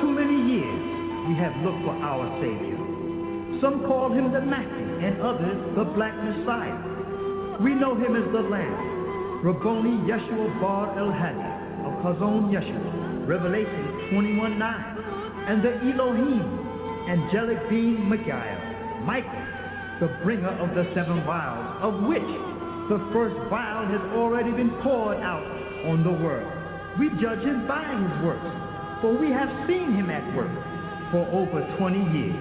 Too many years, we have looked for our Savior. Some call him the Mahdi, and others the Black Messiah. We know him as the Lamb, Rabboni Yeshua Bar El Hadi of Chazon Yeshua, Revelation 21:9, and the Elohim, angelic being Miguel, Michael, the bringer of the seven vials, of which the first vial has already been poured out on the world. We judge him by his works, for we have seen him at work for over 20 years.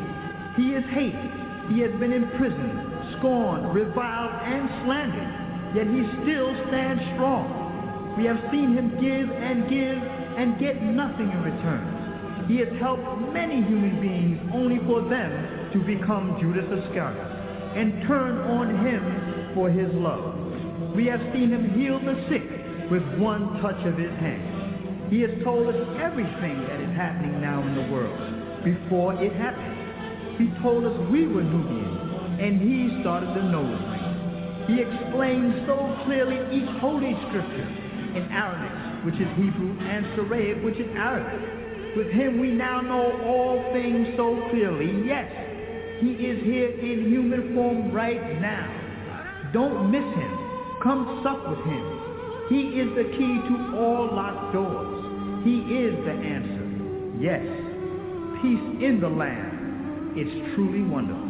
He is hated. He has been imprisoned, scorned, reviled, and slandered, yet he still stands strong. We have seen him give and give and get nothing in return. He has helped many human beings only for them to become Judas Iscariot and turn on him for his love. We have seen him heal the sick with one touch of his hand. He has told us everything that is happening now in the world before it happened. He told us we were Nubians, and he started the nose ring. He explained so clearly each holy scripture in Aramaic, which is Hebrew, and Syriac, which is Arabic. With him we now know all things so clearly. Yes, he is here in human form right now. Don't miss him. Come sup with him. He is the key to all locked doors. He is the answer. Yes, peace in the land. It's truly wonderful.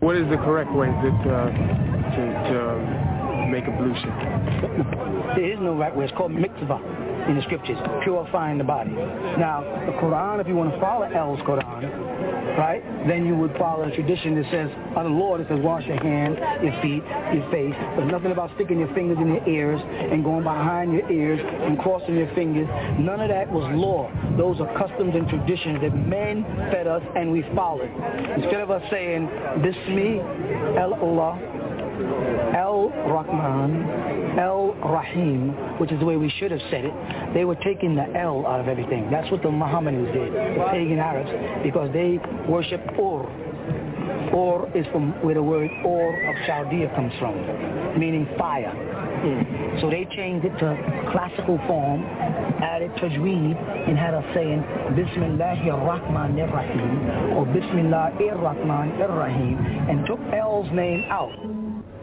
What is the correct way to, uh, to, to make ablution? There is no right way. It's called mitzvah in the scriptures, purifying the body. Now, the Quran, if you want to follow El's Quran, right, then you would follow a tradition that says, on the Lord, it says wash your hands, your feet, your face. There's nothing about sticking your fingers in your ears and going behind your ears and crossing your fingers. None of that was law. Those are customs and traditions that men fed us and we followed. Instead of us saying, Bismi El Allah, El Rahman, El Rahim, which is the way we should have said it, they were taking the L out of everything. That's what the Mohammedans did, the pagan Arabs, because they worship Ur. Or is from where the word Or of Chaldea comes from, meaning fire. So they changed it to classical form, added tajweed, and had us saying Bismillahir Rahmanir Rahim or Bismillahir er Rahmanir er Rahim, and took L's name out.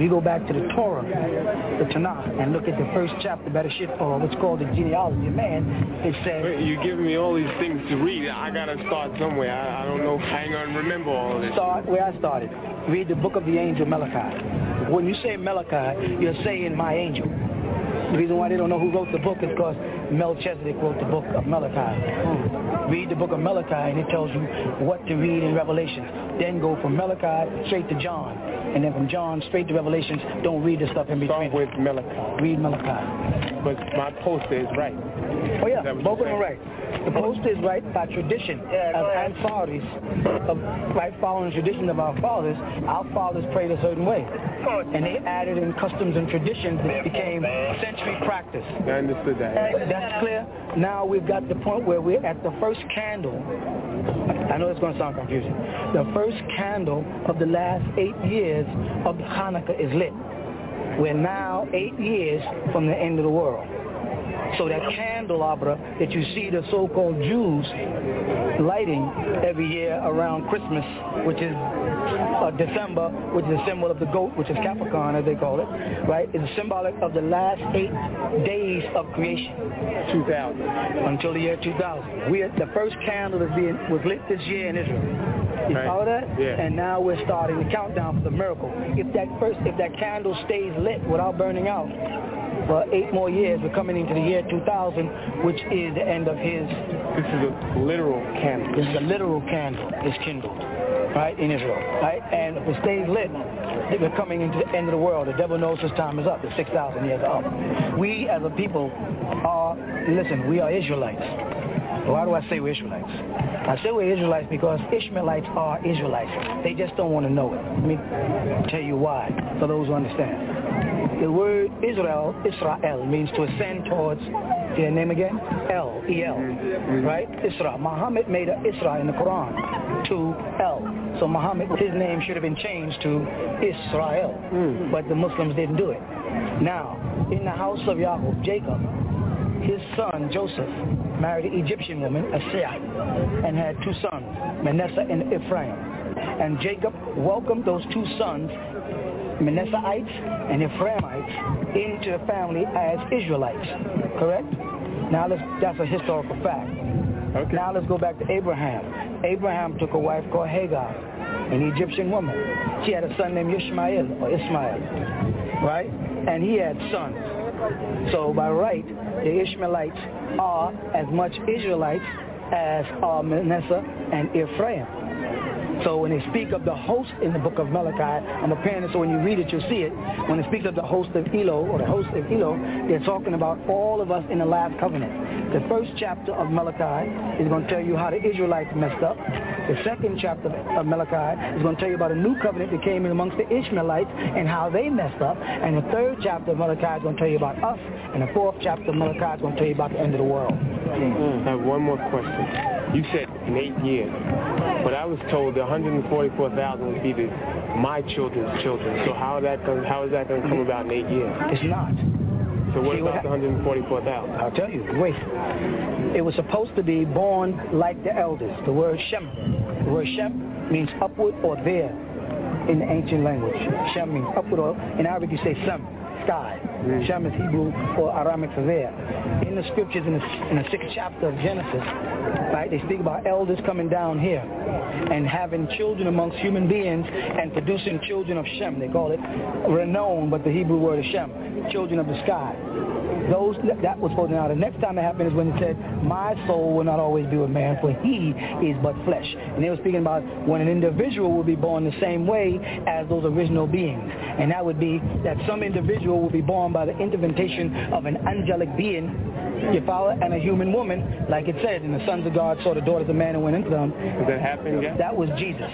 We go back to the Torah, the Tanakh, and look at the first chapter, Bereshit, or what's called the genealogy of man. It says, Wait, You're giving me all these things to read. I gotta start somewhere. I, I don't know. Hang on, remember all this. start where I started. Read the book of the angel Malachi. When you say Malachi, you're saying my angel. The reason why they don't know who wrote the book is because Melchizedek wrote the book of Malachi. Read the book of Malachi and it tells you what to read in Revelations. Then go from Malachi straight to John. And then from John straight to Revelations. Don't read the stuff in between. Start with Malachi. Read Malachi. But my poster is right. Oh yeah, Is that what both of them are right. The post is right by tradition of Ansari's, of right following the tradition of our fathers. Our fathers prayed a certain way, and they added in customs and traditions that became century practice. I understood that. That's clear. Now we've got the point where we're at the first candle. I know it's going to sound confusing. The first candle of the last eight years of Hanukkah is lit. We're now eight years from the end of the world. So that candelabra that you see the so-called Jews lighting every year around Christmas, which is uh, December, which is a symbol of the goat, which is Capricorn as they call it, right, is symbolic of the last eight days of creation. 2000. Until the year 2000. We are, the first candle is being, was lit this year in Israel. You Right. follow that? Yeah. And now we're starting the countdown for the miracle. If that first, if that candle stays lit without burning out, for eight more years, we're coming into the year 2000, which is the end of his. This is a literal candle. This is a literal candle. It's kindled, right, in Israel, right? And if it stays lit, we're coming into the end of the world. The devil knows his time is up. The 6,000 years are up. We as a people are, listen, we are Israelites. Why do I say we're Israelites? I say we're Israelites because Ishmaelites are Israelites. They just don't want to know it. Let me tell you why, for those who understand. The word Israel, Israel, means to ascend towards, their name again? El, E-L, right? Isra. Muhammad made a Isra in the Quran to El. So Muhammad, his name should have been changed to Israel, Mm. but the Muslims didn't do it. Now, in the house of Jacob, Jacob, his son Joseph married an Egyptian woman, Asiah, and had two sons, Manasseh and Ephraim. And Jacob welcomed those two sons, Manasseites and Ephraimites, into the family as Israelites. Correct? Now let's, that's a historical fact. Okay. Now let's go back to Abraham. Abraham took a wife called Hagar, an Egyptian woman. She had a son named Ishmael or Ismail, right? And he had sons. So by right, the Ishmaelites are as much Israelites as are Manasseh and Ephraim. So when they speak of the host in the book of Malachi, I'm preparing it so when you read it, you'll see it. When it speaks of the host of Elo or the host of Elo, they're talking about all of us in the last covenant. The first chapter of Malachi is going to tell you how the Israelites messed up. The second chapter of Malachi is going to tell you about a new covenant that came in amongst the Ishmaelites and how they messed up. And the third chapter of Malachi is going to tell you about us. And the fourth chapter of Malachi is going to tell you about the end of the world. I have one more question. You said in eight years, but I was told the 144,000 would be the, my children's children. So how that gonna, how is that going to come about in eight years? It's not. So what See, about the 144,000? I'll tell you. Wait. It was supposed to be born like the elders. The word Shem. The word Shem means upward or there in the ancient language. Shem means upward or, in Arabic you say Sem, sky. Shem is Hebrew or Aramic for there. In the scriptures, in the, in the sixth chapter of Genesis, right, they speak about elders coming down here and having children amongst human beings and producing children of Shem. They call it renown, but the Hebrew word is Shem, children of the sky. Those that was to now the next time it happened is when it said, My soul will not always be with man, for he is but flesh. And they were speaking about when an individual will be born the same way as those original beings. And that would be that some individual will be born by the intervention of an angelic being, you follow, and a human woman, like it said, and the sons of God saw the daughters of man and went into them. Has that happened yet? That was Jesus.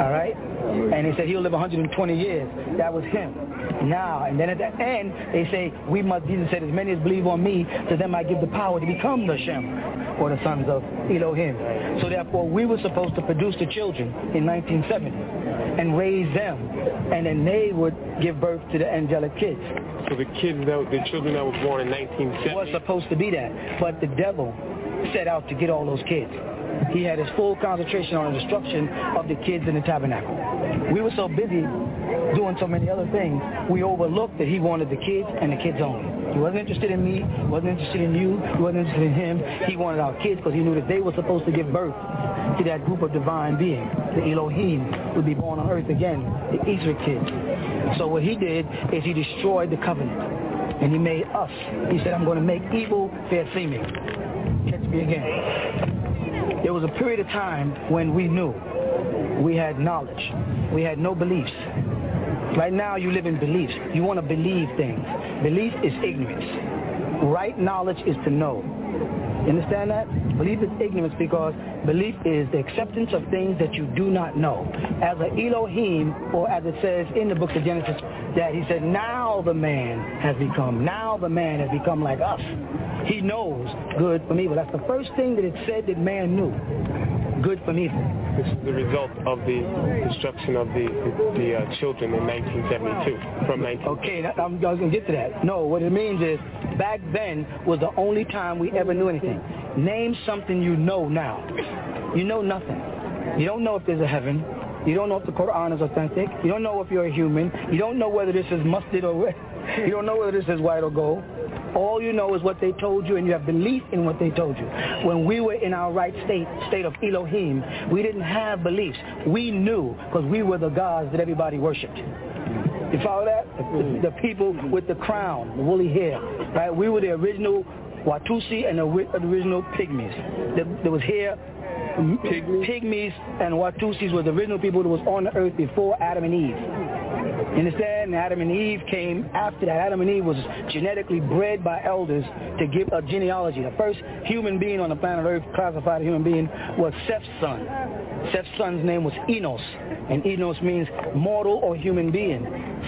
All right? And he said he'll live 120 years. That was him. Now, and then at the end, they say, we must, Jesus said, as many as believe on me, to them I give the power to become the Shem, or the sons of Elohim. So therefore, we were supposed to produce the children in 1970 and raise them, and then they would give birth to the angelic kids. So the kids, that, the children that were born in It was supposed to be that, but the devil set out to get all those kids. He had his full concentration on the destruction of the kids in the tabernacle. We were so busy doing so many other things, we overlooked that he wanted the kids and the kids only. He wasn't interested in me, wasn't interested in you, he wasn't interested in him. He wanted our kids because he knew that they were supposed to give birth to that group of divine beings. The Elohim would be born on earth again, the Israel kids. So what he did is he destroyed the covenant. And he made us. He said, I'm going to make evil fair seeming. Catch me again. There was a period of time when we knew we had knowledge. We had no beliefs. Right now you live in beliefs. You want to believe things. Belief is ignorance. Right knowledge is to know. You understand that? Belief is ignorance because belief is the acceptance of things that you do not know. As a Elohim, or as it says in the book of Genesis, that he said, now the man has become, now the man has become like us. He knows good from evil. That's the first thing that it said that man knew, good for evil. this is the result of the destruction of the, the, the uh, children in 1972, from 19... Okay, that, I'm, I was going to get to that. No, what it means is back then was the only time we ever knew anything. Name something you know now. You know nothing. You don't know if there's a heaven. You don't know if the Quran is authentic. You don't know if you're a human. You don't know whether this is mustard or. You don't know whether this is white or gold. All you know is what they told you, and you have belief in what they told you. When we were in our right state, state of Elohim, we didn't have beliefs. We knew because we were the gods that everybody worshipped. You follow that? The, the people with the crown, the woolly hair, right? We were the original Watusi and the ori- original Pygmies. There, there was hair. Pygmies? Pygmies and Watusis were the original people that was on the earth before Adam and Eve. Understand? Adam and Eve came after that. Adam and Eve was genetically bred by elders to give a genealogy. The first human being on the planet Earth, classified human being, was Seth's son. Seth's son's name was Enos, and Enos means mortal or human being.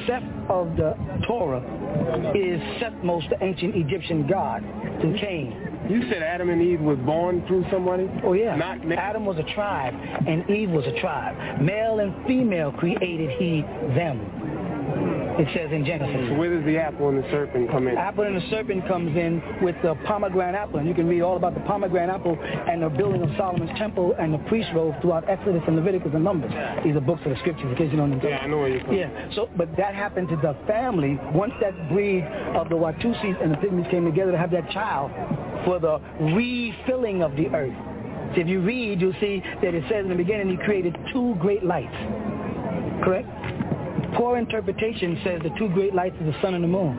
Seth of the Torah is Sethmos, the ancient Egyptian god, to Cain. You said Adam and Eve was born through somebody? Oh yeah. Not Adam was a tribe and Eve was a tribe. Male and female created he them. It says in Genesis. So where does the apple and the serpent come in? Apple and the serpent comes in with the pomegranate apple. And you can read all about the pomegranate apple and the building of Solomon's temple and the priest robe throughout Exodus and Leviticus and Numbers. These are books of the scriptures in case you don't know. Yeah, I know where you're from. Yeah, so, but that happened to the family. Once that breed of the Watusis and the Pygmies came together to have that child for the refilling of the earth. So if you read, you'll see that it says in the beginning he created two great lights. Correct? Poor interpretation says the two great lights is the sun and the moon.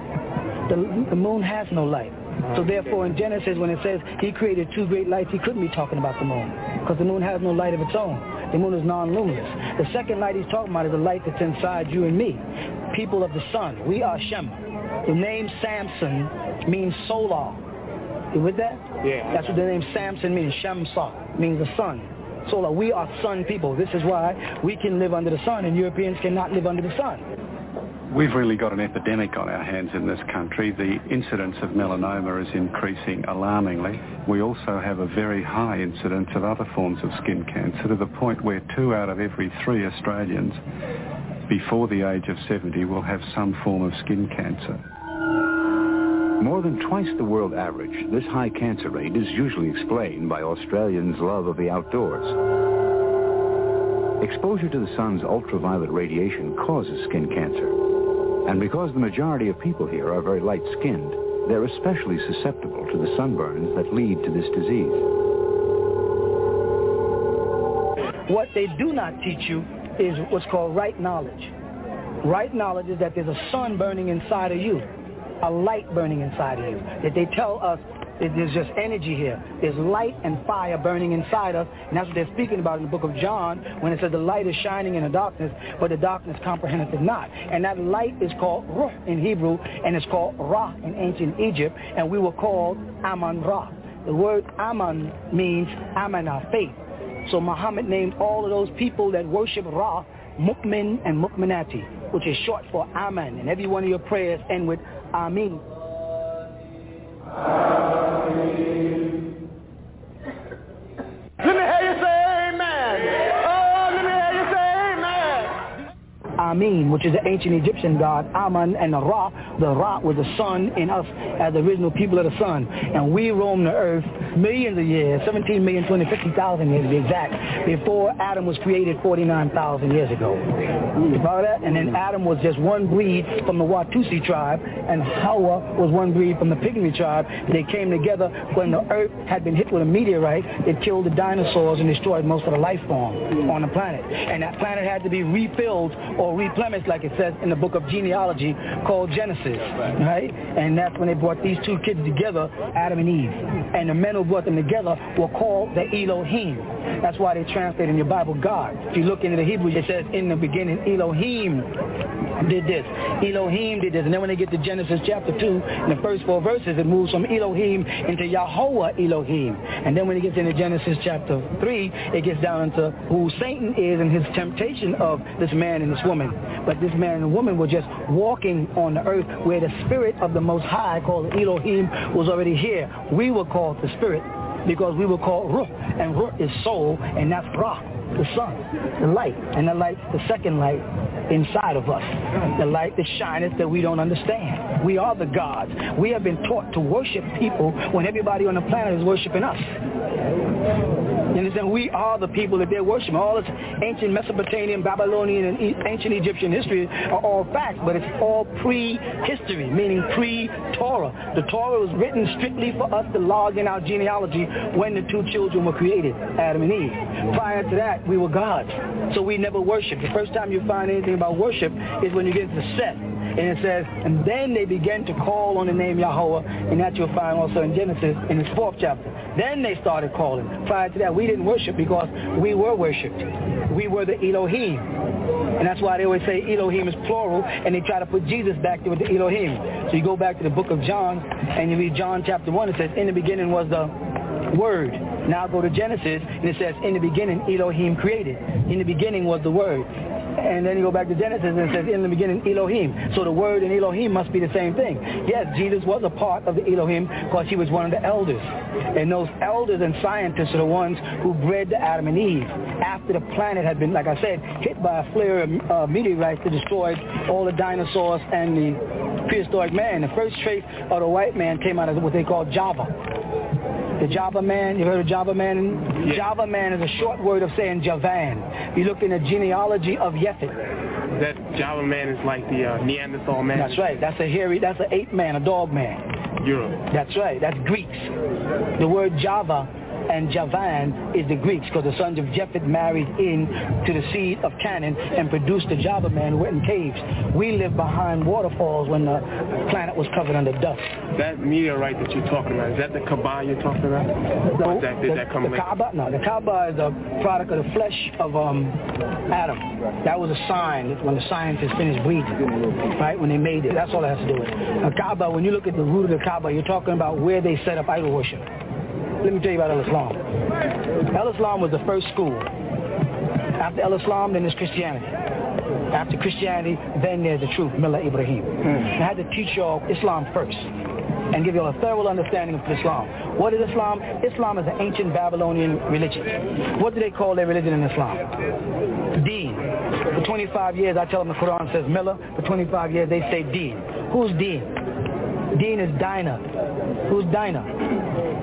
The, the moon has no light. So therefore in Genesis when it says he created two great lights, he couldn't be talking about the moon because the moon has no light of its own. The moon is non-luminous. The second light he's talking about is the light that's inside you and me, people of the sun. We are Shem. The name Samson means solar. You with that? Yeah. That's what the name Samson means. Shamsa means the sun. So like, we are sun people. This is why we can live under the sun and Europeans cannot live under the sun. We've really got an epidemic on our hands in this country. The incidence of melanoma is increasing alarmingly. We also have a very high incidence of other forms of skin cancer to the point where two out of every three Australians before the age of 70 will have some form of skin cancer. More than twice the world average, this high cancer rate is usually explained by Australians' love of the outdoors. Exposure to the sun's ultraviolet radiation causes skin cancer. And because the majority of people here are very light-skinned, they're especially susceptible to the sunburns that lead to this disease. What they do not teach you is what's called right knowledge. Right knowledge is that there's a sun burning inside of you a light burning inside of you. That they tell us that there's just energy here. There's light and fire burning inside us, and that's what they're speaking about in the book of John when it says the light is shining in the darkness, but the darkness comprehendeth it not. And that light is called Ruh in Hebrew, and it's called Ra in ancient Egypt, and we were called Aman Ra. The word Aman means Amanah, faith. So Muhammad named all of those people that worship Ra Mu'min and Mu'minati, which is short for Aman. And every one of your prayers end with Amin. Let me hear you say amen. Oh, let me hear you say amen. Amin, which is the ancient Egyptian god, Amun and the Ra. The Ra was the sun in us as the original people of the sun. And we roam the earth millions of years, 17 million, 20, 50,000 years to be exact, before Adam was created 49,000 years ago. You follow that? And then Adam was just one breed from the Watusi tribe, and Hawa was one breed from the Pygmy tribe. They came together when the earth had been hit with a meteorite. It killed the dinosaurs and destroyed most of the life form on the planet. And that planet had to be refilled or replenished, like it says in the book of genealogy called Genesis, right? And that's when they brought these two kids together, Adam and Eve. And the men who brought them together were called the Elohim. That's why they translate in your Bible God. If you look into the Hebrew, it says in the beginning Elohim did this. Elohim did this. And then when they get to Genesis chapter 2, in the first four verses, it moves from Elohim into Yahweh Elohim. And then when it gets into Genesis chapter 3, it gets down into who Satan is and his temptation of this man and this woman. But this man and woman were just walking on the earth where the spirit of the Most High, called Elohim, was already here. We were called the spirit because we were called Ruh, and Ruh is soul, and that's Ra, the sun, the light, and the light, the second light inside of us, the light that shineth that we don't understand. We are the gods. We have been taught to worship people when everybody on the planet is worshiping us. You understand? We are the people that they're worshiping. All this ancient Mesopotamian, Babylonian, and ancient Egyptian history are all facts, but it's all pre-history, meaning pre-Torah. The Torah was written strictly for us to log in our genealogy when the two children were created, Adam and Eve. Prior to that, we were gods. So we never worshiped. The first time you find anything about worship is when you get to Seth. And it says, and then they began to call on the name Yahweh, and that you'll find also in Genesis in its fourth chapter. Then they started calling. Prior to that, we didn't worship because we were worshipped. We were the Elohim. And that's why they always say Elohim is plural, and they try to put Jesus back there with the Elohim. So you go back to the book of John, and you read John chapter 1, it says, in the beginning was the Word. Now go to Genesis, and it says, in the beginning Elohim created. In the beginning was the Word. And then you go back to Genesis and it says, in the beginning, Elohim. So the word and Elohim must be the same thing. Yes, Jesus was a part of the Elohim because he was one of the elders. And those elders and scientists are the ones who bred the Adam and Eve. After the planet had been, like I said, hit by a flare of uh, meteorites that destroyed all the dinosaurs and the prehistoric man. The first trait of the white man came out of what they call Java. The Java man, you heard of Java man? Yeah. Java man is a short word of saying Javan. You look in the genealogy of Yefet. That Java man is like the uh, Neanderthal man. That's right. That's a hairy, that's an ape man, a dog man. Europe. That's right. That's Greeks. The word Java and Javan is the Greeks because the sons of Japheth married in to the seed of Canaan and produced the Java man who went in caves. We live behind waterfalls when the planet was covered under dust. That meteorite that you're talking about, is that the Kaaba you're talking about? No, that, did the, that come the later? Kaaba, no, the Kaaba is a product of the flesh of um, Adam. That was a sign when the scientists finished breathing, right? When they made it, that's all it has to do with it. The Kaaba, when you look at the root of the Kaaba, you're talking about where they set up idol worship. Let me tell you about El Islam. El Islam was the first school. After El Islam, then there's Christianity. After Christianity, then there's the truth, Millah Ibrahim. Hmm. I had to teach y'all Islam first and give you all a thorough understanding of Islam. What is Islam? Islam is an ancient Babylonian religion. What do they call their religion in Islam? Deen. For 25 years, I tell them the Quran says Millah. For 25 years, they say Deen. Who's Deen? Deen is Dinah. Who's Dinah?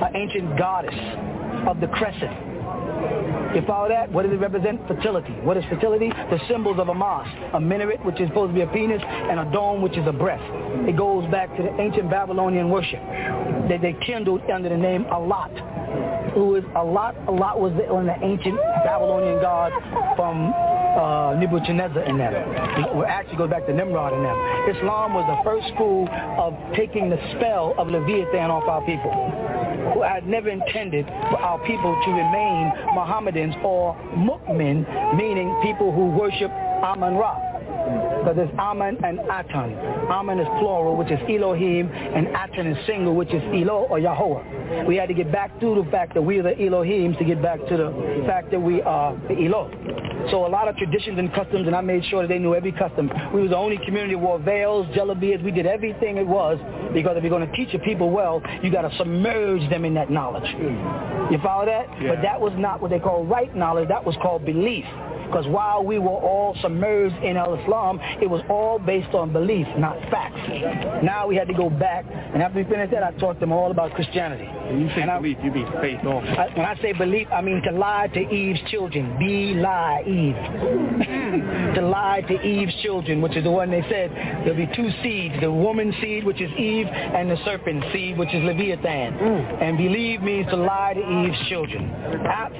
An ancient goddess of the crescent. You follow that? What does it represent? Fertility. What is fertility? The symbols of a mosque. A minaret, which is supposed to be a penis, and a dome, which is a breast. It goes back to the ancient Babylonian worship that they kindled under the name Alat. Who is Alat? Alat was the, one of the ancient Babylonian god from uh, Nebuchadnezzar and them. It actually goes back to Nimrod and them. Islam was the first school of taking the spell of Leviathan off our people who had never intended for our people to remain Mohammedans or mu'min, meaning people who worship Amun Ra. But there's Aman and Atan. Aman is plural, which is Elohim, and Atan is single, which is Elo or Yahweh. We had to get back to the fact that we are the Elohims to get back to the fact that we are the Elo. So a lot of traditions and customs, and I made sure that they knew every custom. We was the only community that wore veils, jalabias. We did everything it was because if you're going to teach your people well, you got to submerge them in that knowledge. You follow that? But that was not what they call right knowledge. That was called belief. Because while we were all submerged in al-Islam, it was all based on belief, not facts. Now we had to go back, and after we finished that, I taught them all about Christianity. When you say And I- belief, you mean faith also. I, when I say belief, I mean to lie to Eve's children. Be lie, Eve. to lie to Eve's children, which is the one they said there'll be two seeds, the woman seed, which is Eve, and the serpent seed, which is Leviathan. Mm. And believe means to lie to Eve's children.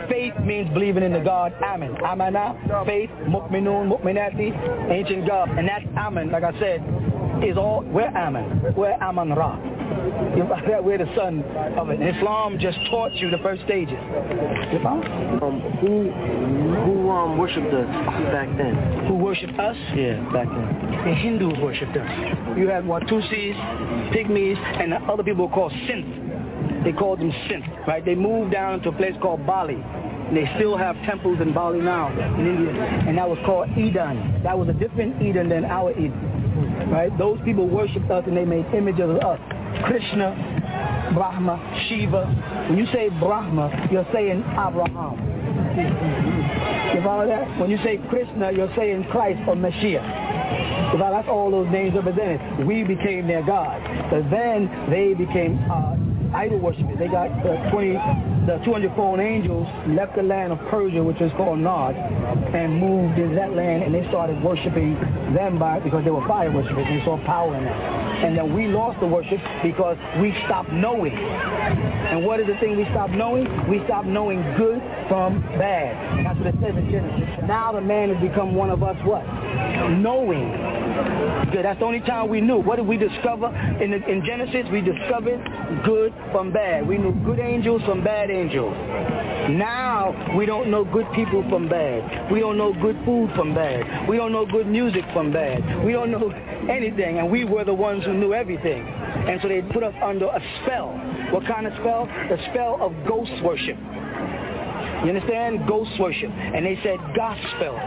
Faith means believing in the God Amen. Amana, faith, mu'minun, mu'minati, ancient God. And that Amen, like I said, is all, we're Amen. We're Aman Ra. We're the son of it. Islam just taught you the first stages. Um, who who um worshipped us back then? Who worshipped us? Yeah, back then. The Hindus worshipped us. You had Watusis, Pygmies, and the other people called Synth. They called them Synth, right? They moved down to a place called Bali. And they still have temples in Bali now, in India. And that was called Eden. That was a different Eden than our Eden. Right? Those people worshipped us and they made images of us. Krishna, Brahma, Shiva. When you say Brahma, you're saying Abraham. You follow that? When you say Krishna, you're saying Christ or Messiah. That's all those names represented. We became their God. But then they became uh, idol worshippers. They got the 20, the 204 angels left the land of Persia, which is called Nod, and moved into that land, and they started worshiping them by because they were fire worshippers. They saw power in them. And then we lost the worship because we stopped knowing. And what is the thing we stopped knowing? We stopped knowing good from bad. That's what it says in Genesis. Now the man has become one of us what? Knowing Good. That's the only time we knew. What did we discover in, the, in Genesis? We discovered good from bad. We knew good angels from bad angels. Now we don't know good people from bad. We don't know good food from bad. We don't know good music from bad. We don't know anything, and we were the ones who knew everything. And so they put us under a spell. What kind of spell? The spell of ghost worship. You understand? Ghost worship. And they said gospel,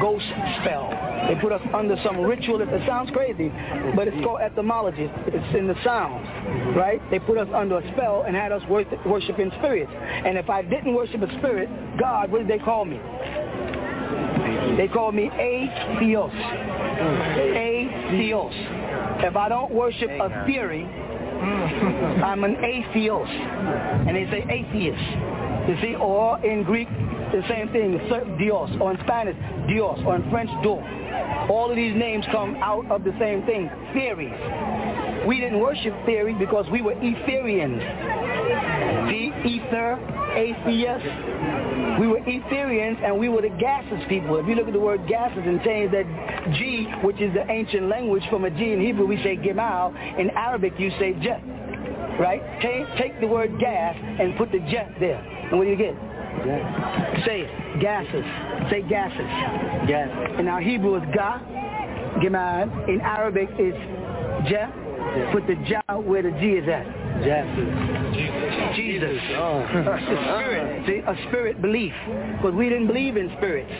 ghost spell. They put us under some ritual. It sounds crazy, but it's called etymology. It's in the sounds, right? They put us under a spell and had us worship in spirits. And if I didn't worship a spirit, God, what did they call me? They called me atheos. Atheos. If I don't worship a theory, I'm an atheist. And they say atheist. You see, or in Greek, the same thing, Dios, or in Spanish, Dios, or in French, Do. All of these names come out of the same thing, theories. We didn't worship theory because we were Etherians. The ether, atheist. We were Etherians and we were the gases people. If you look at the word gases and change that G, which is the ancient language from a G in Hebrew, we say gemal. In Arabic, you say jet. Right? Take, take the word gas and put the jet there. And what do you get? Gas. Say it. Gases. Say gases. Gas. In our Hebrew is ga, gemad. In Arabic it's ja. Put the ja where the G is at. Gases. Jesus. Oh. spirit. See, a spirit belief. Because we didn't believe in spirits.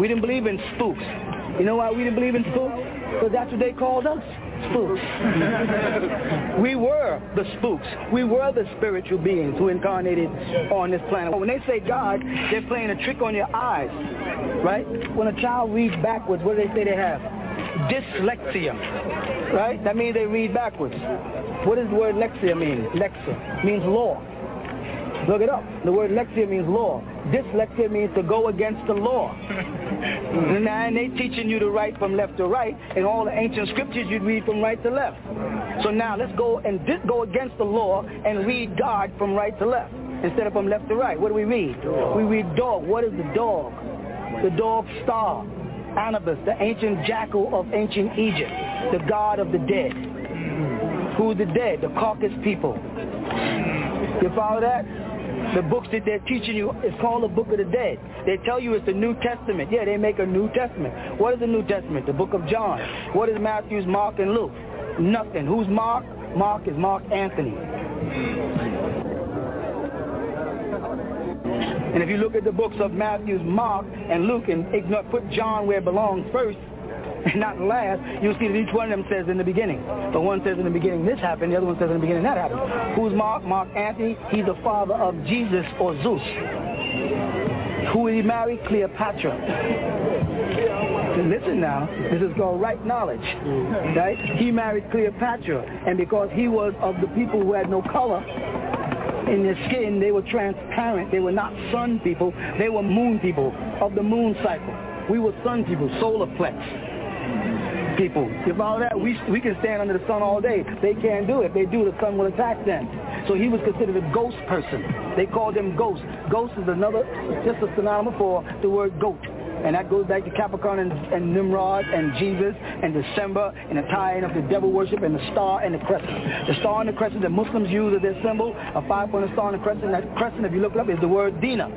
We didn't believe in spooks. You know why we didn't believe in spooks? Because that's what they called us spooks. we were the spooks. We were the spiritual beings who incarnated on this planet. When they say God, they're playing a trick on your eyes, right? When a child reads backwards, what do they say they have? Dyslexia, right? That means they read backwards. What does the word lexia mean? Lexia means law. Look it up. The word lexia means law. Dyslexia means to go against the law. and they teaching you to write from left to right, and all the ancient scriptures you'd read from right to left. So now let's go and go against the law and read God from right to left instead of from left to right. What do we read? We read dog. What is the dog? The dog star. Anubis, the ancient jackal of ancient Egypt, the god of the dead. Who's the dead? The Caucasus people. You follow that? The books that they're teaching you is called the Book of the Dead. They tell you it's the New Testament. Yeah, they make a New Testament. What is the New Testament? The Book of John. What is Matthew's, Mark, and Luke? Nothing. Who's Mark? Mark is Mark Antony. And if you look at the books of Matthew, Mark, and Luke, and ignore, put John where it belongs first, and not last, you'll see that each one of them says in the beginning. The one says in the beginning this happened, the other one says in the beginning that happened. Who's Mark? Mark Antony. He's the father of Jesus or Zeus. Who did he marry? Cleopatra. Listen now, this is called right knowledge, right? He married Cleopatra, and because he was of the people who had no color, in their skin, they were transparent. They were not sun people. They were moon people of the moon cycle. We were sun people, solar plex people. You follow that? We, we can stand under the sun all day. They can't do it. If they do, the sun will attack them. So he was considered a ghost person. They called him ghost. Ghost is another, just a synonym for the word goat. And that goes back to Capricorn and, and Nimrod and Jesus and December and the tie-in of the devil worship and the star and the crescent. The star and the crescent that Muslims use as their symbol, a five-pointed star and the crescent. That crescent, if you look it up, is the word Dina.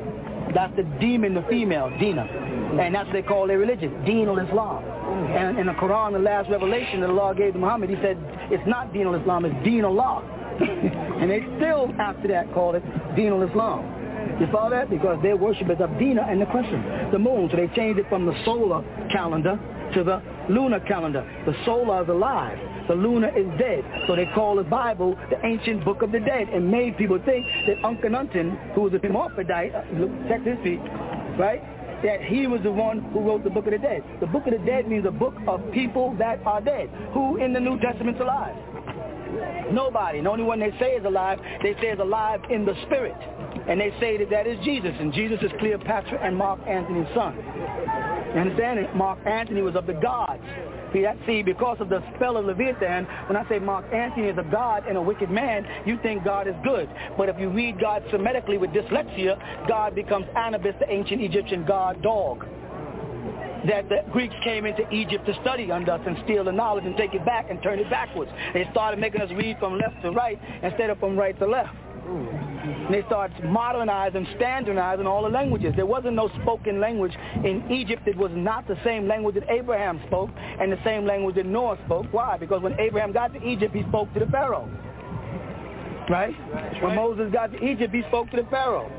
That's the demon, the female, Dina. And that's what they call their religion, Deen al-Islam. And in the Quran, the last revelation that Allah gave to Muhammad, he said, it's not Deen al-Islam, it's Deen Allah. and they still, after that, call it Deen al-Islam. You follow that? Because their worship is of Dina and the crescent, the moon. So they changed it from the solar calendar to the lunar calendar. The solar is alive. The lunar is dead. So they call the Bible the ancient book of the dead and made people think that Akhenaten, who was a hermaphrodite, uh, check this feet, right? that he was the one who wrote the Book of the Dead. The Book of the Dead means a book of people that are dead. Who in the New Testament is alive? Nobody. The only one they say is alive, they say is alive in the spirit. And they say that that is Jesus. And Jesus is Cleopatra and Mark Antony's son. You understand? Mark Antony was of the gods. See, because of the spell of Leviathan, when I say Mark Antony is a god and a wicked man, you think God is good. But if you read God Semitically with dyslexia, God becomes Anubis, the ancient Egyptian god dog. that the Greeks came into Egypt to study under us and steal the knowledge and take it back and turn it backwards. They started making us read from left to right instead of from right to left. And they started modernizing, standardizing all the languages. There wasn't no spoken language in Egypt. It was not the same language that Abraham spoke and the same language that Noah spoke. Why? Because when Abraham got to Egypt, he spoke to the Pharaoh. Right? When Moses got to Egypt, he spoke to the Pharaoh.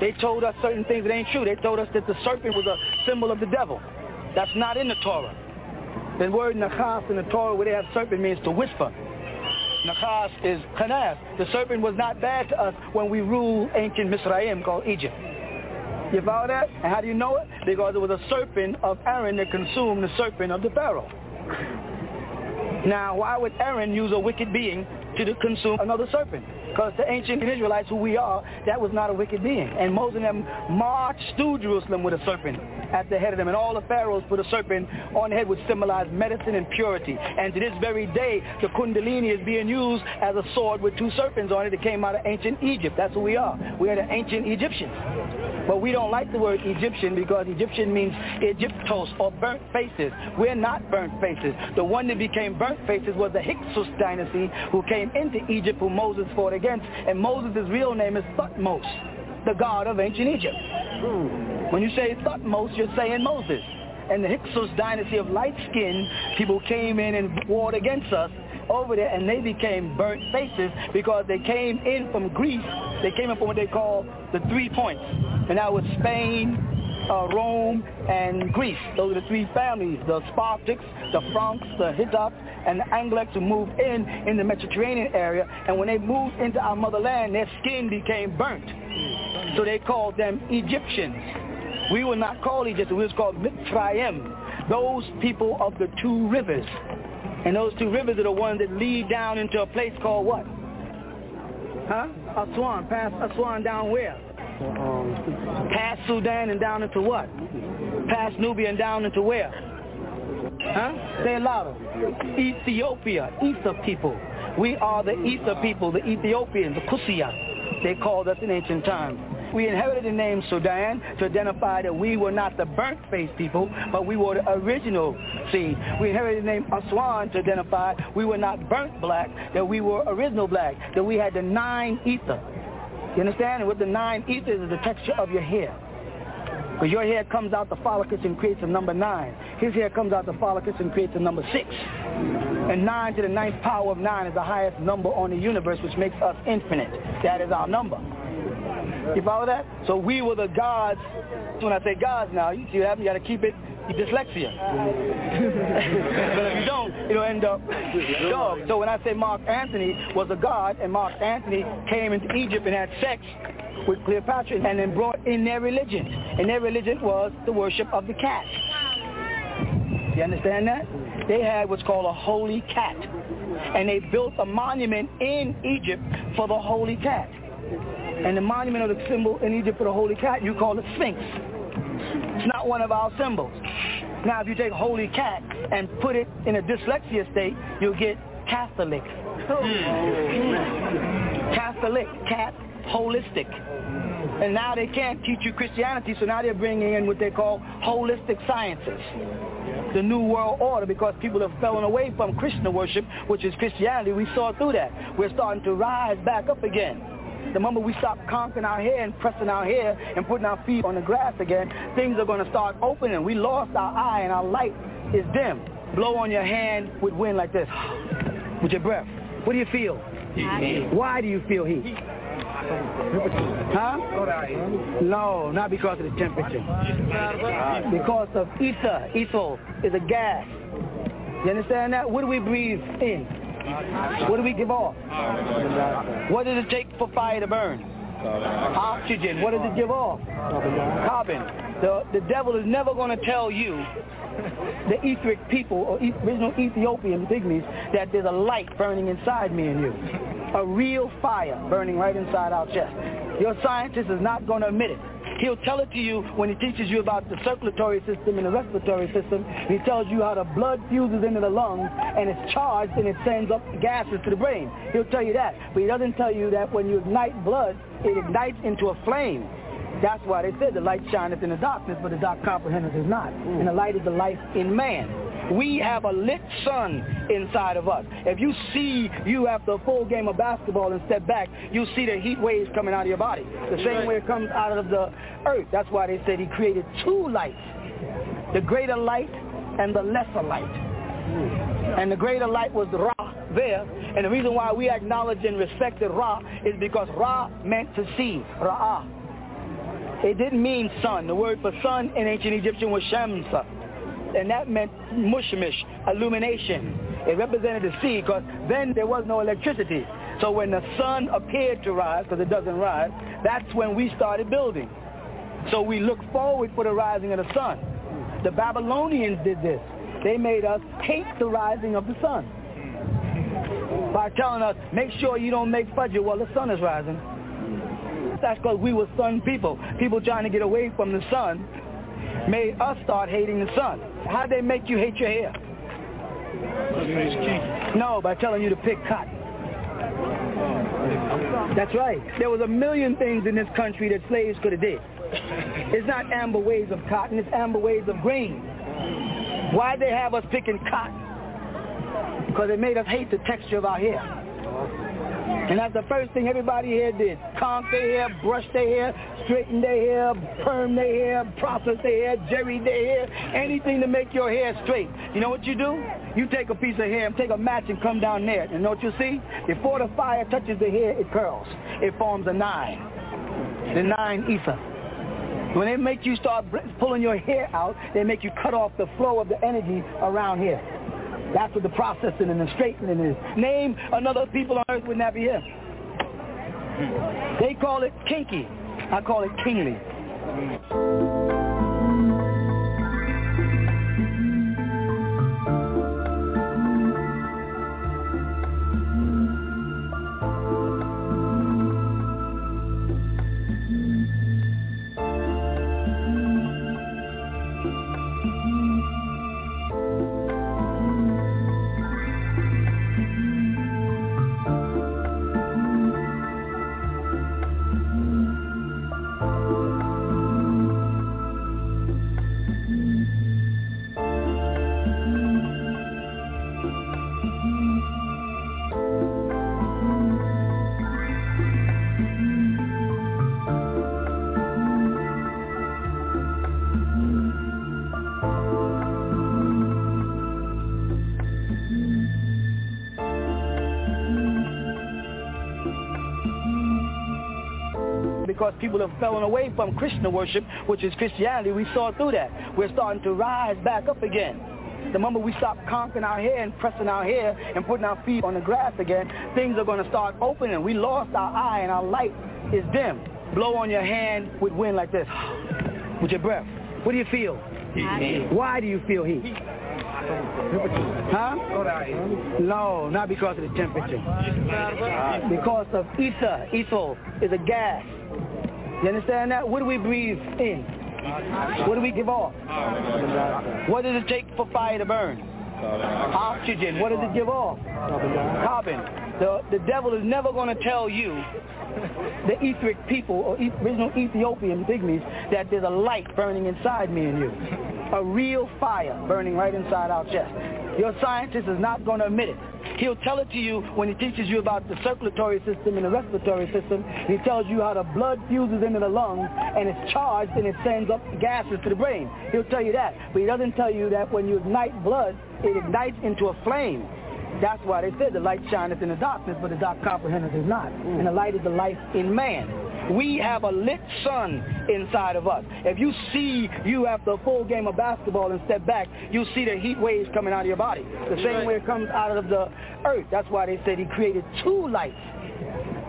They told us certain things that ain't true. They told us that the serpent was a symbol of the devil. That's not in the Torah. The word nakas in the Torah where they have serpent means to whisper. Nakas is kanas. The serpent was not bad to us when we ruled ancient Misraim called Egypt. You follow that? And how do you know it? Because it was a serpent of Aaron that consumed the serpent of the Pharaoh. Now, why would Aaron use a wicked being to consume another serpent? Because the ancient Israelites, who we are, that was not a wicked being. And Moses and them marched through Jerusalem with a serpent at the head of them. And all the pharaohs put a serpent on the head which symbolized medicine and purity. And to this very day, the kundalini is being used as a sword with two serpents on it that came out of ancient Egypt. That's who we are. We are the ancient Egyptians. But we don't like the word Egyptian because Egyptian means Egyptos or burnt faces. We're not burnt faces. The one that became burnt faces was the Hyksos dynasty who came into Egypt who Moses fought against. And Moses' real name is Thutmose, the god of ancient Egypt. Hmm. When you say Thutmose, you're saying Moses. And the Hyksos dynasty of light-skinned people came in and warred against us over there and they became burnt faces because they came in from Greece. They came in from what they call the three points. And that was Spain, uh, Rome, and Greece. Those are the three families, the Spartans, the Franks, the Hittites, and the Anglecs who moved in in the Mediterranean area. And when they moved into our motherland, their skin became burnt. So they called them Egyptians. We were not called Egyptians. We was called Mitzrayim, those people of the two rivers. And those two rivers are the ones that lead down into a place called what? Huh? Aswan. Past Aswan down where? Um, past Sudan and down into what? Past Nubia and down into where? Huh? Say it louder. Ethiopia. Ether people. We are the Ether people, the Ethiopians, the Kusia. They called us in ancient times. We inherited the name Sudan to identify that we were not the burnt-faced people, but we were the original seed. We inherited the name Aswan to identify we were not burnt black, that we were original black, that we had the nine ether. You understand? And with the nine ethers is the texture of your hair. Because your hair comes out the follicles and creates a number nine. His hair comes out the follicles and creates a number six. And nine to the ninth power of nine is the highest number on the universe, which makes us infinite. That is our number. You follow that? So we were the gods. When I say gods now, you see what happens? You got to keep it dyslexia. but if you don't, it'll end up dog. So when I say Mark Antony was a god, and Mark Antony came into Egypt and had sex with Cleopatra and then brought in their religion. And their religion was the worship of the cat. You understand that? They had what's called a holy cat. And they built a monument in Egypt for the holy cat. And the monument of the symbol in Egypt for the holy cat, you call it Sphinx. It's not one of our symbols. Now, if you take holy cat and put it in a dyslexia state, you'll get Catholic. Catholic, cat, holistic. And now they can't teach you Christianity, so now they're bringing in what they call holistic sciences. The New World Order, because people have fallen away from Krishna worship, which is Christianity. We saw through that. We're starting to rise back up again. The moment we stop conking our hair and pressing our hair and putting our feet on the grass again, things are going to start opening. We lost our eye and our light is dim. Blow on your hand with wind like this, with your breath. What do you feel? Heat. Why do you feel heat? Huh? No, not because of the temperature. Because of ether. Ether is a gas. You understand that? What do we breathe in? What do we give off? What does it take for fire to burn? Oxygen. What does it give off? Carbon. The, the devil is never going to tell you, the etheric people or original Ethiopian pygmies, that there's a light burning inside me and you. A real fire burning right inside our chest. Your scientist is not going to admit it. He'll tell it to you when he teaches you about the circulatory system and the respiratory system. He tells you how the blood fuses into the lungs and it's charged and it sends up gases to the brain. He'll tell you that. But he doesn't tell you that when you ignite blood, it ignites into a flame. That's why they said the light shineth in the darkness, but the dark comprehendeth is not. And the light is the life in man. We have a lit sun inside of us. If you see you after a full game of basketball and step back, you see the heat waves coming out of your body. The same way it comes out of the earth. That's why they said he created two lights. The greater light and the lesser light. And the greater light was the Ra there. And the reason why we acknowledge and respect the Ra is because Ra meant to see. Ra'ah. It didn't mean sun. The word for sun in ancient Egyptian was Shamsa. And that meant mushmish, illumination. It represented the sea because then there was no electricity. So when the sun appeared to rise, because it doesn't rise, that's when we started building. So we look forward for the rising of the sun. The Babylonians did this. They made us hate the rising of the sun by telling us, make sure you don't make fudge while the sun is rising. That's because we were sun people. People trying to get away from the sun made us start hating the sun. How'd they make you hate your hair? No, by telling you to pick cotton. That's right. There was a million things in this country that slaves could have did. It's not amber waves of cotton, it's amber waves of grain. Why'd they have us picking cotton? Because it made us hate the texture of our hair. And that's the first thing everybody here did. Comb their hair, brush their hair, straighten their hair, perm their hair, process their hair, jerry their hair, anything to make your hair straight. You know what you do? You take a piece of hair and take a match and come down there. And know what you see? Before the fire touches the hair, it curls. It forms a nine. The nine ether. When they make you start pulling your hair out, they make you cut off the flow of the energy around here. That's what the processing and the straightening is. Name another people on earth would not be here. They call it kinky. I call it kingly. People have fallen away from Krishna worship, which is Christianity. We saw through that. We're starting to rise back up again. The moment we stop conking our hair and pressing our hair and putting our feet on the grass again, things are going to start opening. We lost our eye and our light is dim. Blow on your hand with wind like this, with your breath. What do you feel? Heat. Why do you feel heat? Huh? No, not because of the temperature. Because of ether. Ether is a gas. You understand that? What do we breathe in? What do we give off? What does it take for fire to burn? Oxygen. What does it give off? Carbon. The, the devil is never going to tell you, the etheric people or original Ethiopian pygmies, that there's a light burning inside me and you. A real fire burning right inside our chest. Your scientist is not going to admit it. He'll tell it to you when he teaches you about the circulatory system and the respiratory system. He tells you how the blood fuses into the lungs and it's charged and it sends up gases to the brain. He'll tell you that. But he doesn't tell you that when you ignite blood, it ignites into a flame. That's why they said the light shineth in the darkness, but the dark comprehendeth is not. And the light is the life in man. We have a lit sun inside of us. If you see you after a full game of basketball and step back, you see the heat waves coming out of your body. The same way it comes out of the earth. That's why they said he created two lights.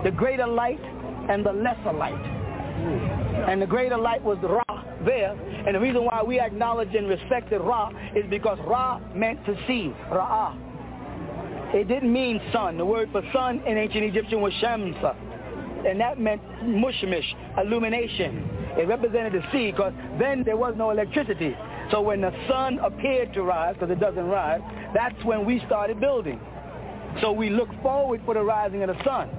The greater light and the lesser light. And the greater light was the Ra there. And the reason why we acknowledge and respect the Ra is because Ra meant to see. Ra'ah. It didn't mean sun. The word for sun in ancient Egyptian was Shamsa and that meant mushmish, illumination. It represented the sea because then there was no electricity. So when the sun appeared to rise, because it doesn't rise, that's when we started building. So we look forward for the rising of the sun.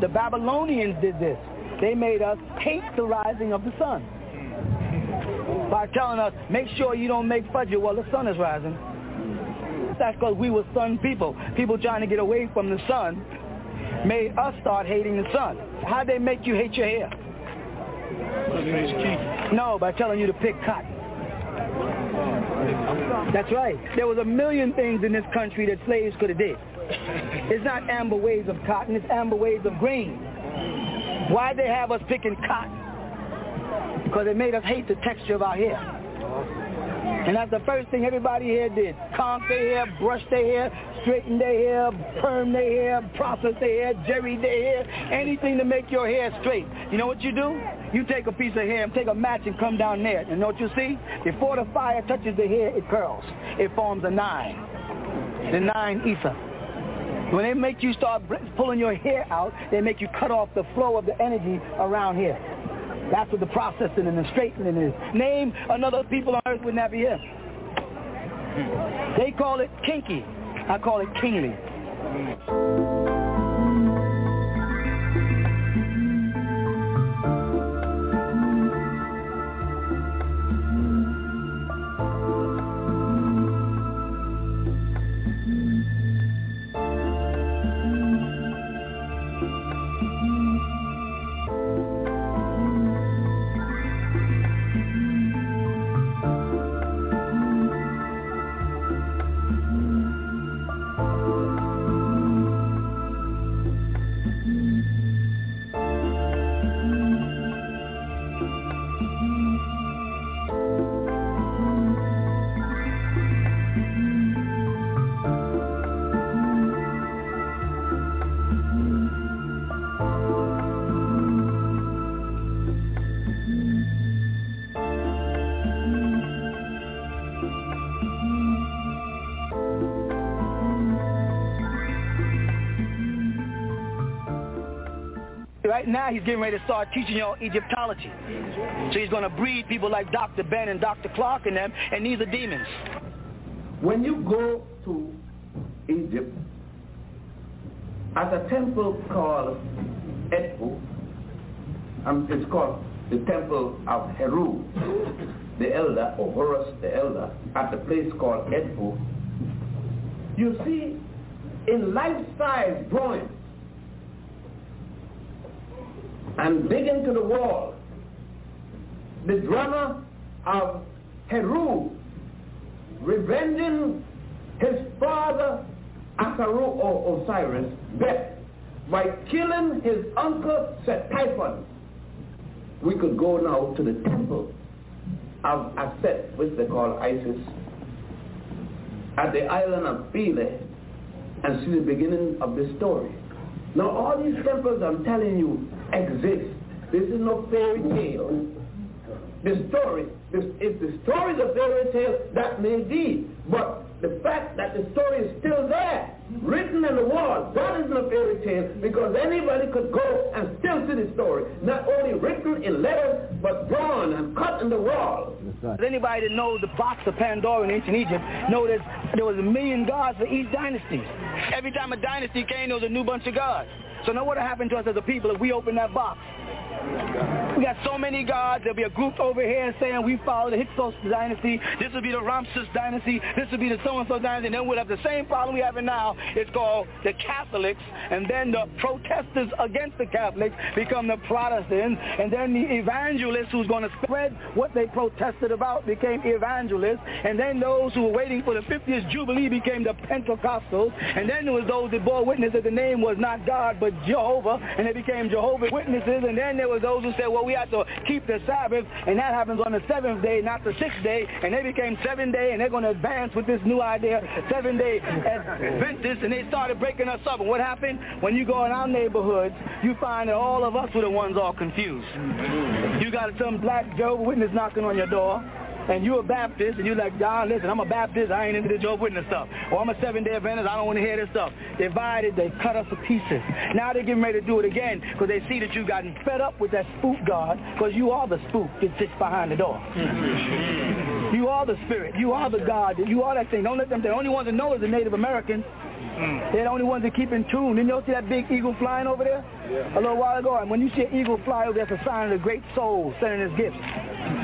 The Babylonians did this. They made us hate the rising of the sun by telling us, make sure you don't make fudge while the sun is rising. That's because we were sun people. People trying to get away from the sun made us start hating the sun. How'd they make you hate your hair? No, by telling you to pick cotton. That's right. There was a million things in this country that slaves could have did. It's not amber waves of cotton, it's amber waves of grain. Why'd they have us picking cotton? Because it made us hate the texture of our hair. And that's the first thing everybody here did. Comb their hair, brush their hair, straighten their hair, perm their hair, process their hair, jerry their hair, anything to make your hair straight. You know what you do? You take a piece of hair and take a match and come down there. And know what you see? Before the fire touches the hair, it curls. It forms a nine. The nine ether. When they make you start pulling your hair out, they make you cut off the flow of the energy around here. That's what the processing and the straightening is. Name another people on earth would not be here. They call it kinky. I call it kingly. Right now he's getting ready to start teaching y'all Egyptology. So he's going to breed people like Dr. Ben and Dr. Clarke and them, and these are demons. When you go to Egypt, at a temple called Edfu, um, it's called the temple of Heru, the elder, or Horus the elder, at a place called Edfu, you see in life-size drawings and dig into the wall. The drama of Heru revenging his father Akaru or Osiris, Beth, by killing his uncle Set-Typhon. We could go now to the temple of Aset, which they call Isis, at the island of Philae, and see the beginning of this story. Now all these temples I'm telling you exist. This is no fairy tale. The story, this, if the story is a fairy tale, that may be. But the fact that the story is still there, written in the wall, that isn't a fairy tale because anybody could go and still see the story. Not only written in letters, but drawn and cut in the wall. Does anybody that knows the box of Pandora in ancient Egypt know that there was a million gods for each dynasty. Every time a dynasty came, there was a new bunch of gods. So now what happened to us as a people if we open that box? We got so many gods. There'll be a group over here saying we follow the Hyksos dynasty. This will be the Ramses dynasty. This will be the so-and-so dynasty. And then we'll have the same problem we have now. It's called the Catholics. And then the protesters against the Catholics become the Protestants. And then the evangelists who's going to spread what they protested about became evangelists. And then those who were waiting for the 50th Jubilee became the Pentecostals. And then there was those that bore witness that the name was not God but Jehovah. And they became Jehovah's Witnesses. And then there was those who said, well, we have to keep the Sabbath, and that happens on the seventh day, not the sixth day, and they became seven day, and they're going to advance with this new idea, seven day Adventists, and they started breaking us up. And what happened? When you go in our neighborhoods, you find that all of us were the ones all confused. You got some black Jehovah Witness knocking on your door, and you're a Baptist, and you're like, John, listen, I'm a Baptist, I ain't into the Jehovah's Witness stuff. Or I'm a Seven-Day Adventist, I don't want to hear this stuff. Divided, they cut us to pieces. Now they're getting ready to do it again because they see that you've gotten fed up with that spook God because you are the spook that sits behind the door. You are the spirit. You are the God. You are that thing. Don't let them, the only ones that know is the Native Americans. Mm. They're the only ones that keep in tune. Didn't you see that big eagle flying over there? Yeah. A little while ago. And when you see an eagle fly over there, that's a sign of the great soul sending his gifts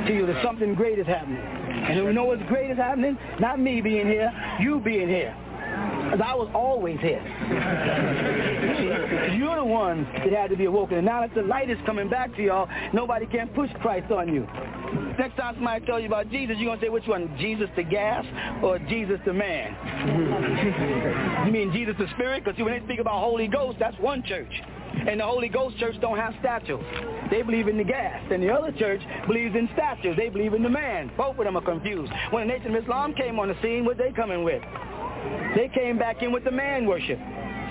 to you that something great is happening. And you know what's great is happening? Not me being here, you being here. Because I was always here. You're the ones that had to be awoken. And now that the light is coming back to y'all, nobody can push Christ on you. Next time somebody tells you about Jesus, you're going to say which one, Jesus the gas or Jesus the man? you mean Jesus the spirit? Because when they speak about Holy Ghost, that's one church. And the Holy Ghost church don't have statues. They believe in the gas. And the other church believes in statues. They believe in the man. Both of them are confused. When the Nation of Islam came on the scene, what they coming with? They came back in with the man worship.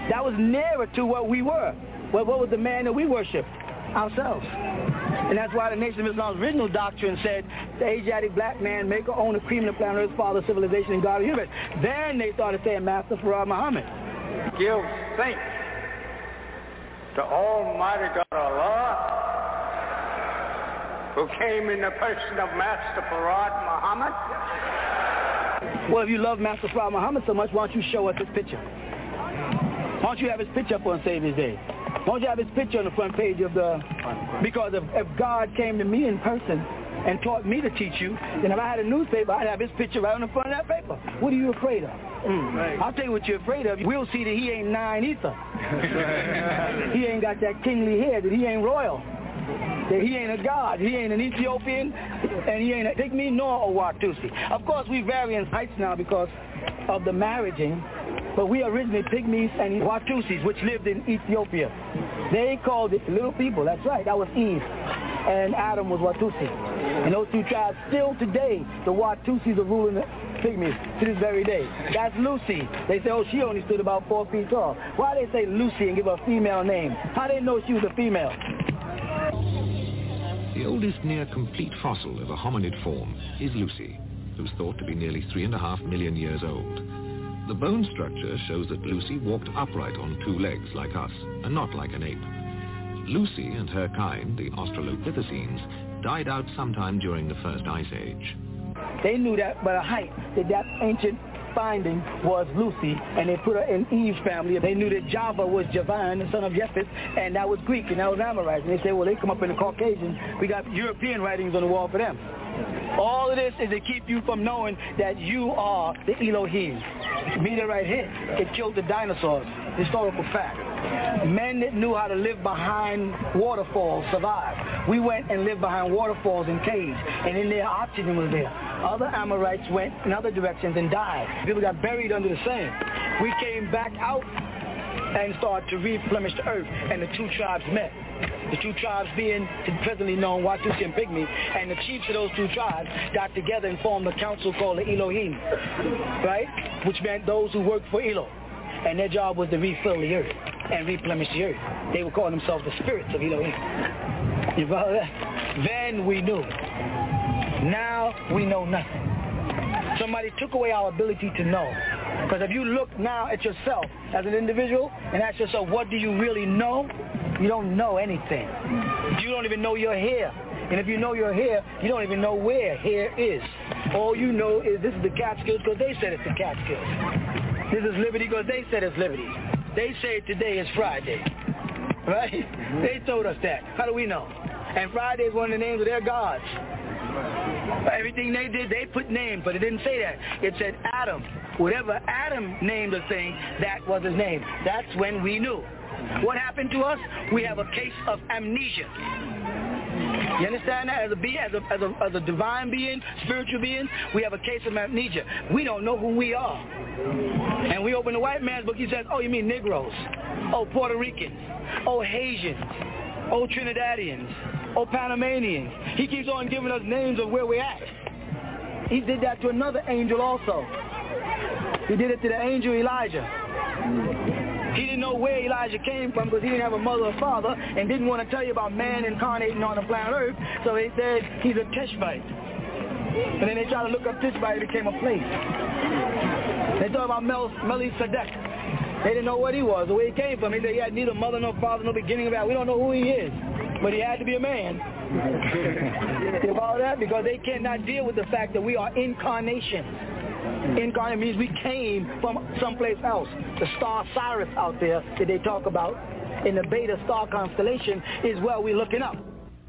That was nearer to what we were. Well, what was the man that we worship? Ourselves. And that's why the Nation of Islam's original doctrine said the Asiatic black man, maker, owner, cream of the planet Earth, father, civilization, and God of universe. Then they started saying Master Fard Muhammad. Give thanks to Almighty God Allah who came in the person of Master Fard Muhammad well, if you love Master Prophet Muhammad so much, why don't you show us his picture? Why don't you have his picture up on Savior's Day? Why don't you have his picture on the front page of the... Because if, if God came to me in person and taught me to teach you, then if I had a newspaper, I'd have his picture right on the front of that paper. What are you afraid of? Mm. Right. I'll tell you what you're afraid of. We'll see that he ain't nine ether. he ain't got that kingly head, that he ain't royal that he ain't a god, he ain't an Ethiopian, and he ain't a pygmy nor a Watusi. Of course, we vary in heights now because of the marrying, but we originally pygmies and Watusis, which lived in Ethiopia. They called it little people. That's right. That was Eve. And Adam was Watusi. And those two tribes, still today, the Watusis are ruling the pygmies to this very day. That's Lucy. They say, oh, she only stood about four feet tall. Why they say Lucy and give her a female name? How they know she was a female? The oldest near-complete fossil of a hominid form is Lucy, who's thought to be nearly three and a half million years old. The bone structure shows that Lucy walked upright on two legs like us, and not like an ape. Lucy and her kind, the Australopithecines, died out sometime during the first ice age. They knew that by the height that that ancient finding was Lucy, and they put her in Eve's family. They knew that Java was Javan, the son of Japheth, and that was Greek, and that was Amorite. And they said, well, they come up in the Caucasian. We got European writings on the wall for them. All of this is to keep you from knowing that you are the Elohim. Meet it right here. It killed the dinosaurs. Historical fact. Men that knew how to live behind waterfalls survived. We went and lived behind waterfalls in caves, and in there oxygen was there. Other Amorites went in other directions and died. People got buried under the sand. We came back out and started to replenish the earth, and the two tribes met. The two tribes being presently known, Watusi and Pygmy, and the chiefs of those two tribes got together and formed a council called the Elohim, right? Which meant those who worked for Elo. And their job was to refill the earth and replenish the earth. They were calling themselves the spirits of Elohim. You follow that? Then we knew. Now we know nothing. Somebody took away our ability to know. Because if you look now at yourself as an individual and ask yourself, what do you really know? You don't know anything. You don't even know you're here. And if you know you're here, you don't even know where here is. All you know is this is the Catskills because they said it's the Catskills. This is Liberty because they said it's Liberty. They say today is Friday. Right? They told us that. How do we know? And Friday is one of the names of their gods. Everything they did, they put names, but it didn't say that. It said Adam. Whatever Adam named a thing, that was his name. That's when we knew. What happened to us? We have a case of amnesia. You understand that? As a being, as a, as a, as a divine being, spiritual being, we have a case of amnesia. We don't know who we are. And we open the white man's book, he says, oh, you mean Negroes? Oh, Puerto Ricans? Oh, Haitians? Oh, Trinidadians? Oh, Panamanians? He keeps on giving us names of where we're at. He did that to another angel also. He did it to the angel Elijah. He didn't know where Elijah came from because he didn't have a mother or father and didn't want to tell you about man incarnating on the planet Earth. So he said he's a Tishbite. And then they tried to look up Tishbite, it became a place. They talk about Mel, Melchizedek. They didn't know what he was, or where he came from. He said he had neither mother nor father, no beginning of that. We don't know who he is. But he had to be a man. you follow that? Because they cannot deal with the fact that we are incarnations. Incarnate means we came from someplace else. The star Sirius out there that they talk about in the Beta star constellation is where we're looking up.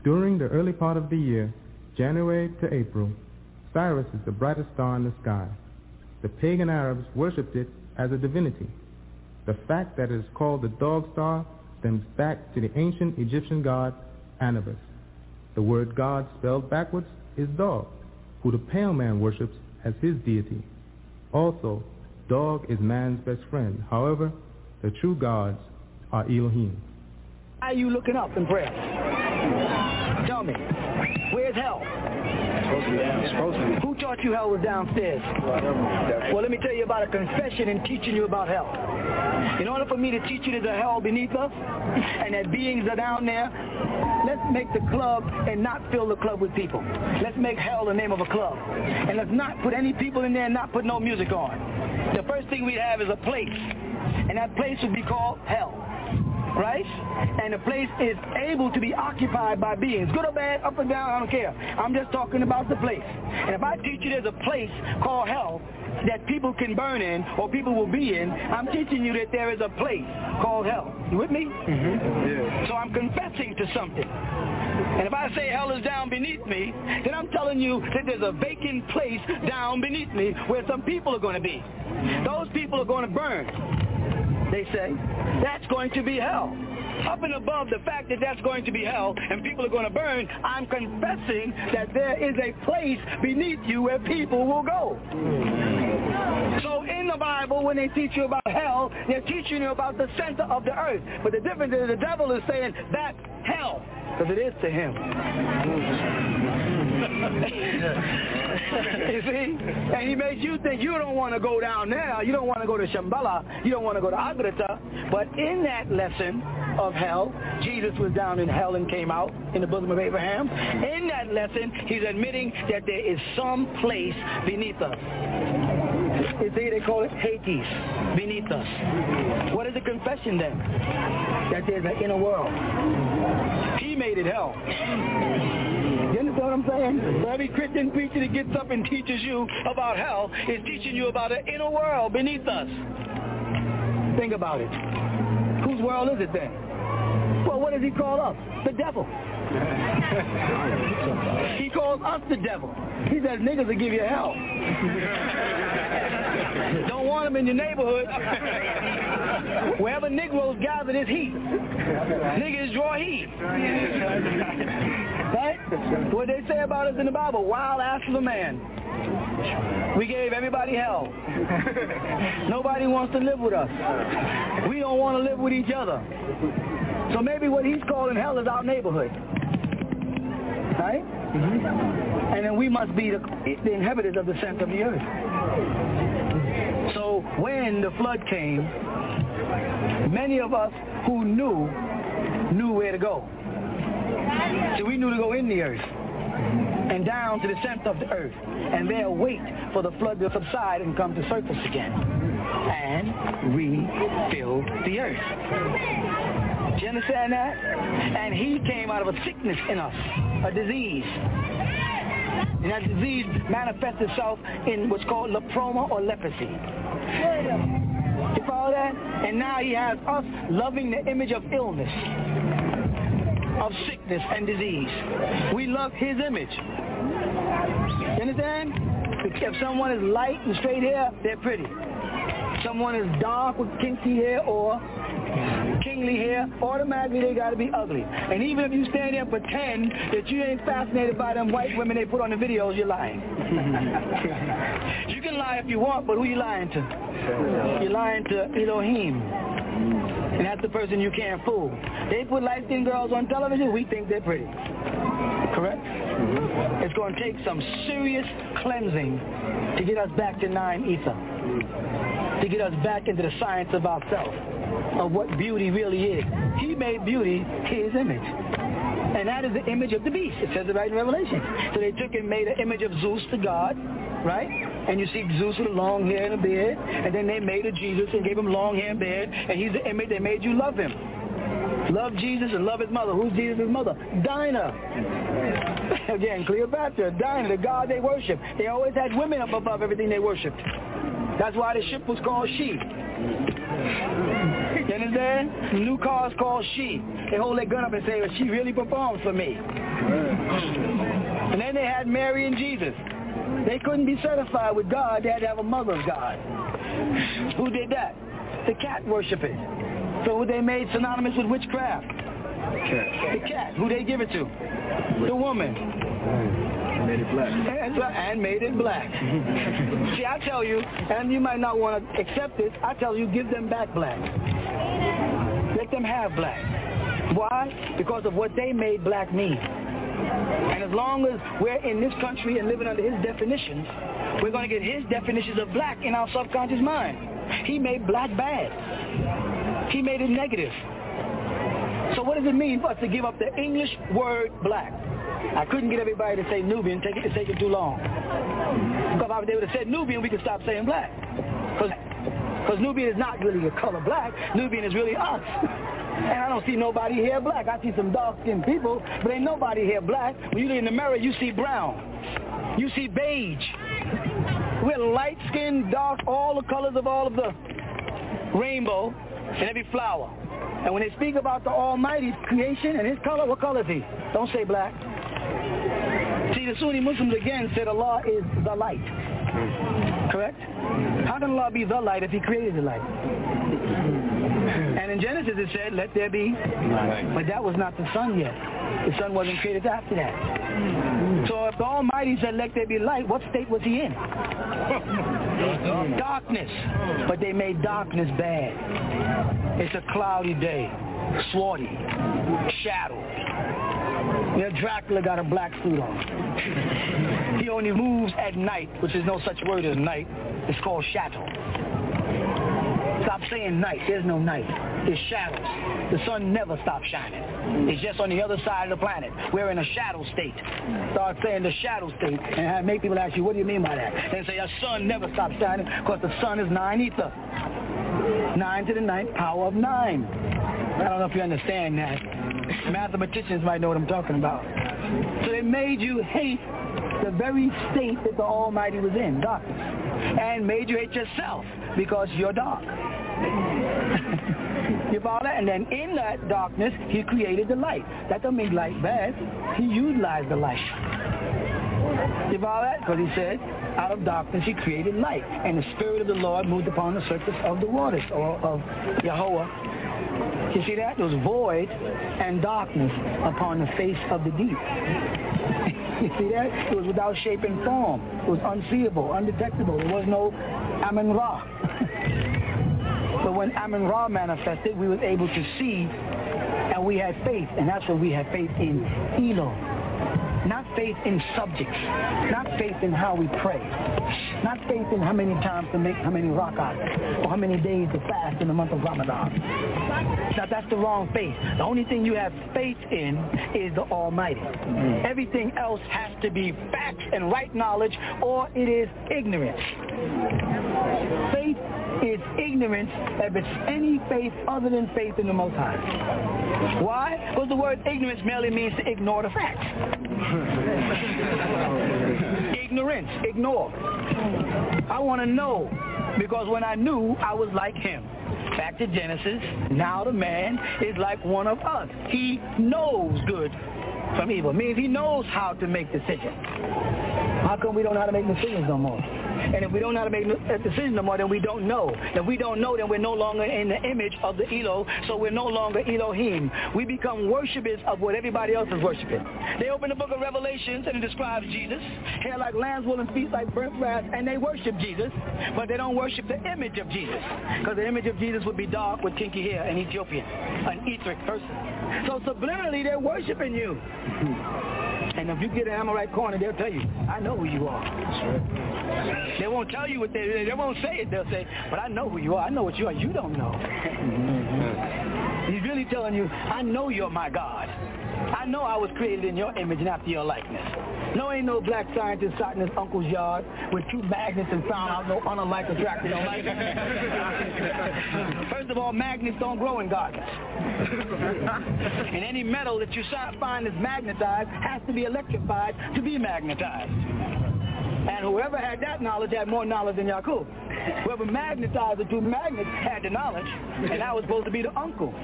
During the early part of the year, January to April, Sirius is the brightest star in the sky. The pagan Arabs worshipped it as a divinity. The fact that it is called the dog star stems back to the ancient Egyptian god Anubis. The word God spelled backwards is dog, who the pale man worships as his deity. Also, dog is man's best friend. However, the true gods are Elohim. Why are you looking up in prayer? Tell me, where's hell? Supposed to be there. Who taught you hell was downstairs? Well, let me tell you about a confession and teaching you about hell. In order for me to teach you there's a hell beneath us and that beings are down there, let's make the club and not fill the club with people. Let's make hell the name of a club. And let's not put any people in there and not put no music on. The first thing we'd have is a place. And that place would be called hell right? And the place is able to be occupied by beings, good or bad, up or down, I don't care. I'm just talking about the place. And if I teach you there's a place called hell that people can burn in or people will be in, I'm teaching you that there is a place called hell. You with me? Mm-hmm. Yeah. So I'm confessing to something. And if I say hell is down beneath me, then I'm telling you that there's a vacant place down beneath me where some people are going to be. Those people are going to burn they say, that's going to be hell. Up and above the fact that that's going to be hell and people are going to burn, I'm confessing that there is a place beneath you where people will go. So in the Bible, when they teach you about hell, they're teaching you about the center of the earth. But the difference is the devil is saying that's hell, because it is to him. You see? And he makes you think you don't want to go down there. You don't want to go to Shambhala. You don't want to go to Agartha. But in that lesson of hell, Jesus was down in hell and came out in the bosom of Abraham. In that lesson, he's admitting that there is some place beneath us. You see, they call it Hades, beneath us. What is the confession then? That there's an inner world. He made it hell what I'm saying? every Christian preacher that gets up and teaches you about hell is teaching you about an inner world beneath us. Think about it. Whose world is it then? Well, what does he call us? The devil. he calls us the devil. He says niggas will give you hell. Don't want them in your neighborhood. Wherever Negroes gather, there's heat. Niggas draw heat. Right? What they say about us in the Bible, wild ass of a man. We gave everybody hell. Nobody wants to live with us. We don't want to live with each other. So maybe what he's calling hell is our neighborhood. Right? Mm-hmm. And then we must be the, the inhabitants of the center of the earth. So when the flood came, many of us who knew, knew where to go. So we knew to go in the earth and down to the center of the earth and there wait for the flood to subside and come to surface again and refill the earth. Do you understand that? And he came out of a sickness in us, a disease. And that disease manifests itself in what's called leproma or leprosy. You follow that? And now he has us loving the image of illness of sickness and disease. We love his image. You understand? If someone is light and straight hair, they're pretty. Someone is dark with kinky hair or kingly hair, automatically they got to be ugly. And even if you stand there and pretend that you ain't fascinated by them white women they put on the videos, you're lying. you can lie if you want, but who you lying to? You're lying to Elohim. And that's the person you can't fool. They put light-skinned girls on television, we think they're pretty. Correct? Mm-hmm. It's going to take some serious cleansing to get us back to nine ether. To get us back into the science of ourselves, of what beauty really is. He made beauty his image. And that is the image of the beast. It says it right in Revelation. So they took and made an image of Zeus, the god, right? And you see Zeus with a long hair and a beard, and then they made a Jesus and gave him long hair and beard, and he's the image that made you love him. Love Jesus and love his mother. Who's Jesus' mother? Dinah. Again, Cleopatra, Dinah, the God they worship. They always had women up above everything they worshipped. That's why the ship was called She. You understand? New car's called She. They hold their gun up and say, well, she really performs for me. And then they had Mary and Jesus. They couldn't be certified with God. They had to have a mother of God. Who did that? The cat worshippers. So who they made synonymous with witchcraft? The cat. Who they give it to? The woman. Made it black. And, and made it black. See, I tell you, and you might not want to accept this, I tell you, give them back black. Let them have black. Why? Because of what they made black mean. And as long as we're in this country and living under his definitions, we're going to get his definitions of black in our subconscious mind. He made black bad. He made it negative. So what does it mean for us to give up the English word black? I couldn't get everybody to say Nubian. Take it, it's taking too long. Because if was able to say Nubian, we could stop saying black. Because Nubian is not really a color black. Nubian is really us. And I don't see nobody here black. I see some dark-skinned people, but ain't nobody here black. When you look in the mirror, you see brown. You see beige. We're light-skinned, dark, all the colors of all of the rainbow in every flower. And when they speak about the Almighty's creation and his color, what color is he? Don't say black. See, the Sunni Muslims again said Allah is the light. Correct? How can Allah be the light if he created the light? And in Genesis it said, let there be But that was not the sun yet. The sun wasn't created after that. So if the Almighty said, let there be light, what state was he in? darkness. But they made darkness bad. It's a cloudy day, swarty, shadow. Know, Dracula got a black suit on. He only moves at night, which is no such word as night. It's called shadow. Stop saying night. There's no night. It's shadows. The sun never stops shining. It's just on the other side of the planet. We're in a shadow state. Start saying the shadow state and have make people ask you, what do you mean by that? And say a sun never stops shining because the sun is nine ether. Nine to the ninth power of nine. I don't know if you understand that. Mathematicians might know what I'm talking about. So they made you hate the very state that the Almighty was in, darkness. And made you hate yourself because you're dark. you follow that? And then in that darkness, he created the light. That doesn't make light bad. He utilized the light. You follow that? Because he said, out of darkness he created light. And the Spirit of the Lord moved upon the surface of the waters, or of Yahweh. You see that? There was void and darkness upon the face of the deep. you see that? It was without shape and form. It was unseeable, undetectable. There was no Amun Ra. but when Amun Ra manifested, we was able to see and we had faith. And that's when we had faith in Elo. Not faith in subjects. Not faith in how we pray. Not faith in how many times to make how many rak'ahs or how many days to fast in the month of Ramadan. Now that's the wrong faith. The only thing you have faith in is the Almighty. Mm-hmm. Everything else has to be facts and right knowledge or it is ignorance. Faith is ignorance if it's any faith other than faith in the Most High. Why? Because the word ignorance merely means to ignore the facts. ignorance, ignore. I want to know because when I knew, I was like him. Back to Genesis, now the man is like one of us. He knows good from evil. Means he knows how to make decisions. How come we don't know how to make decisions no more? And if we don't know how to make a decision no more, then we don't know. If we don't know, then we're no longer in the image of the Elo, so we're no longer Elohim. We become worshippers of what everybody else is worshiping. They open the book of Revelations and it describes Jesus, hair like lamb's wool and feet like brass, and they worship Jesus, but they don't worship the image of Jesus, because the image of Jesus would be dark with kinky hair, an Ethiopian, an Ethiopic person. So subliminally, they're worshiping you. And if you get an Amorite corner, they'll tell you, I know who you are. They won't tell you what they, they won't say it. They'll say, but I know who you are. I know what you are. You don't know. Mm-hmm. He's really telling you, I know you're my God. I know I was created in your image and after your likeness. No, ain't no black scientist sat in his uncle's yard with two magnets and found out no unlike attracted First of all, magnets don't grow in gardens. and any metal that you find is magnetized has to be electrified to be magnetized. And whoever had that knowledge had more knowledge than Yakub. Whoever magnetized the two magnets had the knowledge, and that was supposed to be the uncle.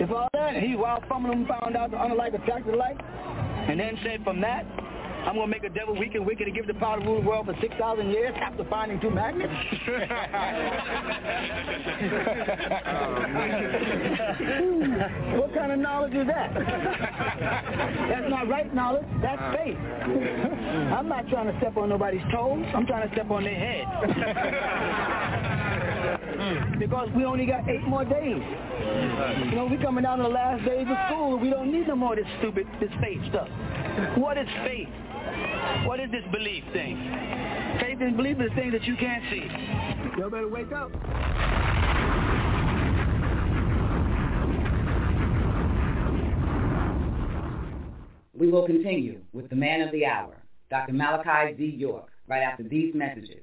If all that, he while fumbling found out the unlike attracted alike, and then said from that, I'm going to make a devil weak and wicked and give the power to rule the world for 6,000 years after finding two magnets? Oh, what kind of knowledge is that? That's not right knowledge. That's uh-huh. faith. I'm not trying to step on nobody's toes. I'm trying to step on their head. because we only got eight more days. You know, we coming down to the last days of school. We don't need no more of this stupid, this faith stuff. What is faith? What is this belief thing? Faith and belief is things that you can't see. You better wake up. We will continue with the man of the hour, Dr. Malachi Z. York, right after these messages.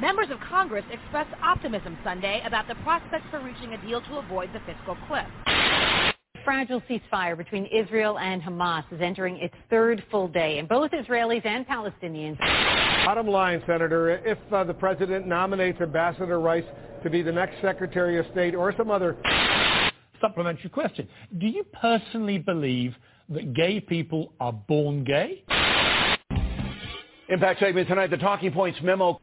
Members of Congress expressed optimism Sunday about the prospects for reaching a deal to avoid the fiscal cliff fragile ceasefire between Israel and Hamas is entering its third full day, and both Israelis and Palestinians. Bottom line, Senator, if uh, the president nominates Ambassador Rice to be the next Secretary of State or some other supplementary question, do you personally believe that gay people are born gay? Impact segment tonight, the Talking Points memo.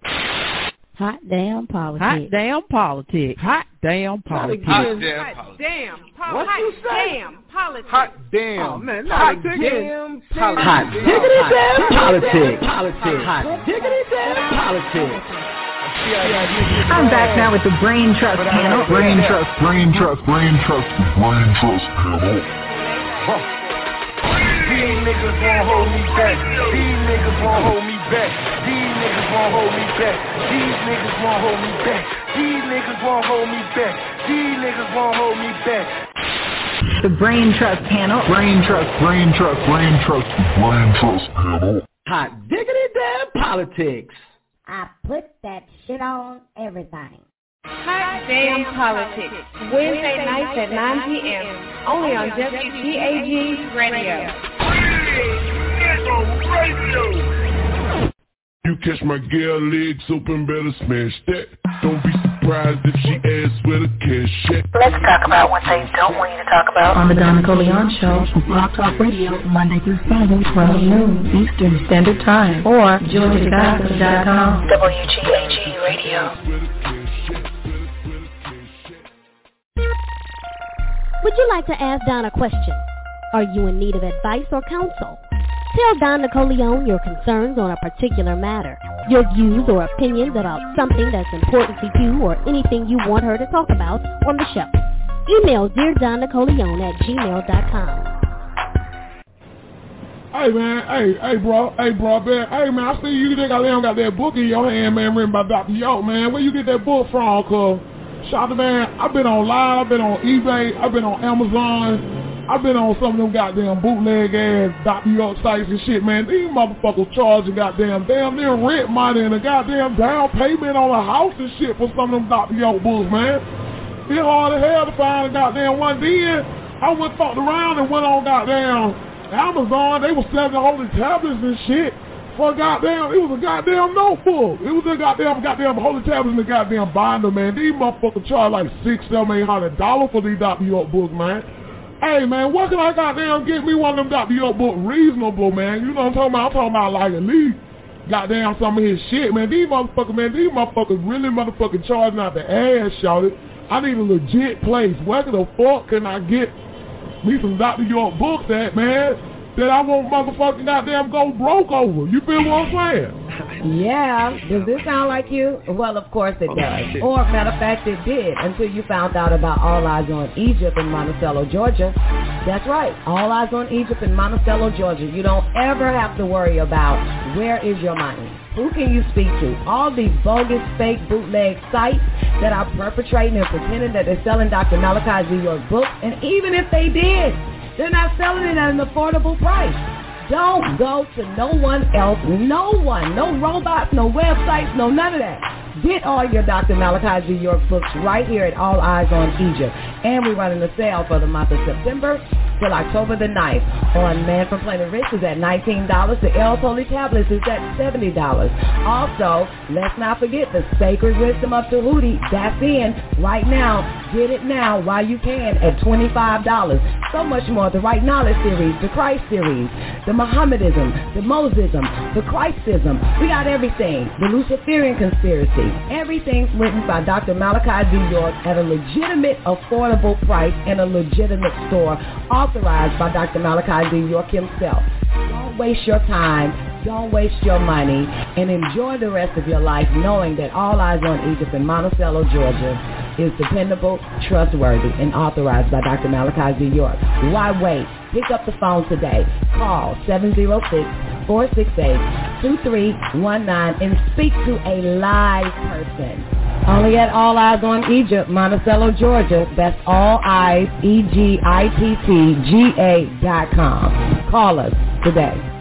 Hot damn politics. Hot damn politics. Hot damn politics. Hot damn politics. damn politics. What you say? damn politics. Hot damn. Oh man, hot damn politics. Hot diggity damn politics. Politics. Hot diggity damn politics. I'm back now with the Brain Trust panel. Brain Trust, Brain Trust, Brain Trust, Brain Trust panel. These niggas won't hold me back. These niggas won't hold me back. These niggas won't hold me back. These niggas won't hold me back. These niggas won't hold me back. These niggas won't hold me back. The Brain Trust panel. Brain Trust, Brain Trust, Brain Trust, Brain Trust panel. Hot diggity damn politics. I put that shit on everything. Hot Damn Politics, Wednesday nights at 9 p.m. Only on WGAG Radio. You catch my girl legs open, better smash that. Don't be surprised if she asks where the cash at. Let's talk about what they don't want you to talk about. On the Don Nicoleon Show, Rock Talk Radio, Monday through Friday, 12 noon Eastern Standard Time, or JoyTheGospel.com. WGAG Radio. Would you like to ask Don a question? Are you in need of advice or counsel? Tell Don Nicoleon your concerns on a particular matter, your views or opinions about something that's important to you or anything you want her to talk about on the show. Email Dear Don Nicoleon at gmail.com. Hey man, hey, hey bro, hey bro, man, hey man, I see you think I got that book in your hand, man, written by Dr. York, man. Where you get that book from, cuz? Shout out, man, I've been on live, I've been on eBay, I've been on Amazon, I've been on some of them goddamn bootleg ass Dr. York sites and shit, man. These motherfuckers charging goddamn damn near rent money and a goddamn down payment on a house and shit for some of them Dr. York books, man. It's hard as hell to find a goddamn one. Then I went fucked around and went on goddamn Amazon. They were selling holy tablets and shit for goddamn, it was a goddamn notebook. It was a goddamn, goddamn holy tablets in the goddamn binder, man. These motherfuckers charge like six, seven, eight hundred dollars for these Dr. York books, man. Hey, man, what can I goddamn get me one of them. York books reasonable, man? You know what I'm talking about? I'm talking about like at least goddamn some of his shit, man. These motherfuckers, man, these motherfuckers really motherfucking charging out the ass, it. I need a legit place. Where the fuck can I get me some Dr. York books at, man? that I won't motherfucking goddamn go broke over. You feel what I'm saying? Yeah. Does this sound like you? Well, of course it does. Or, matter of fact, it did until you found out about All Eyes on Egypt in Monticello, Georgia. That's right. All Eyes on Egypt in Monticello, Georgia. You don't ever have to worry about where is your money. Who can you speak to? All these bogus, fake, bootleg sites that are perpetrating and pretending that they're selling Dr. Malachi Z. York books. And even if they did, they're not selling it at an affordable price. Don't go to no one else, no one, no robots, no websites, no none of that. Get all your Dr. Malachi Z. York books right here at All Eyes on Egypt. And we're running a sale for the month of September till October the 9th. On Man from Planet Rizq is at $19. The El Holy Tablets is at $70. Also, let's not forget the Sacred Wisdom of Tahuti. That's in right now. Get it now while you can at $25. So much more. The Right Knowledge series, the Christ series, the Mohammedism, the Mosism, the Christism. We got everything. The Luciferian conspiracy. Everything's written by Dr. Malachi Z. York at a legitimate, affordable price in a legitimate store authorized by Dr. Malachi Z. York himself. Don't waste your time. Don't waste your money and enjoy the rest of your life knowing that All Eyes on Egypt in Monticello, Georgia is dependable, trustworthy, and authorized by Dr. Malachi Z. York. Why wait? Pick up the phone today. Call 706-468-2319 and speak to a live person. Only at All Eyes on Egypt, Monticello, Georgia. That's All Eyes, E-G-I-T-T-G-A dot com. Call us today.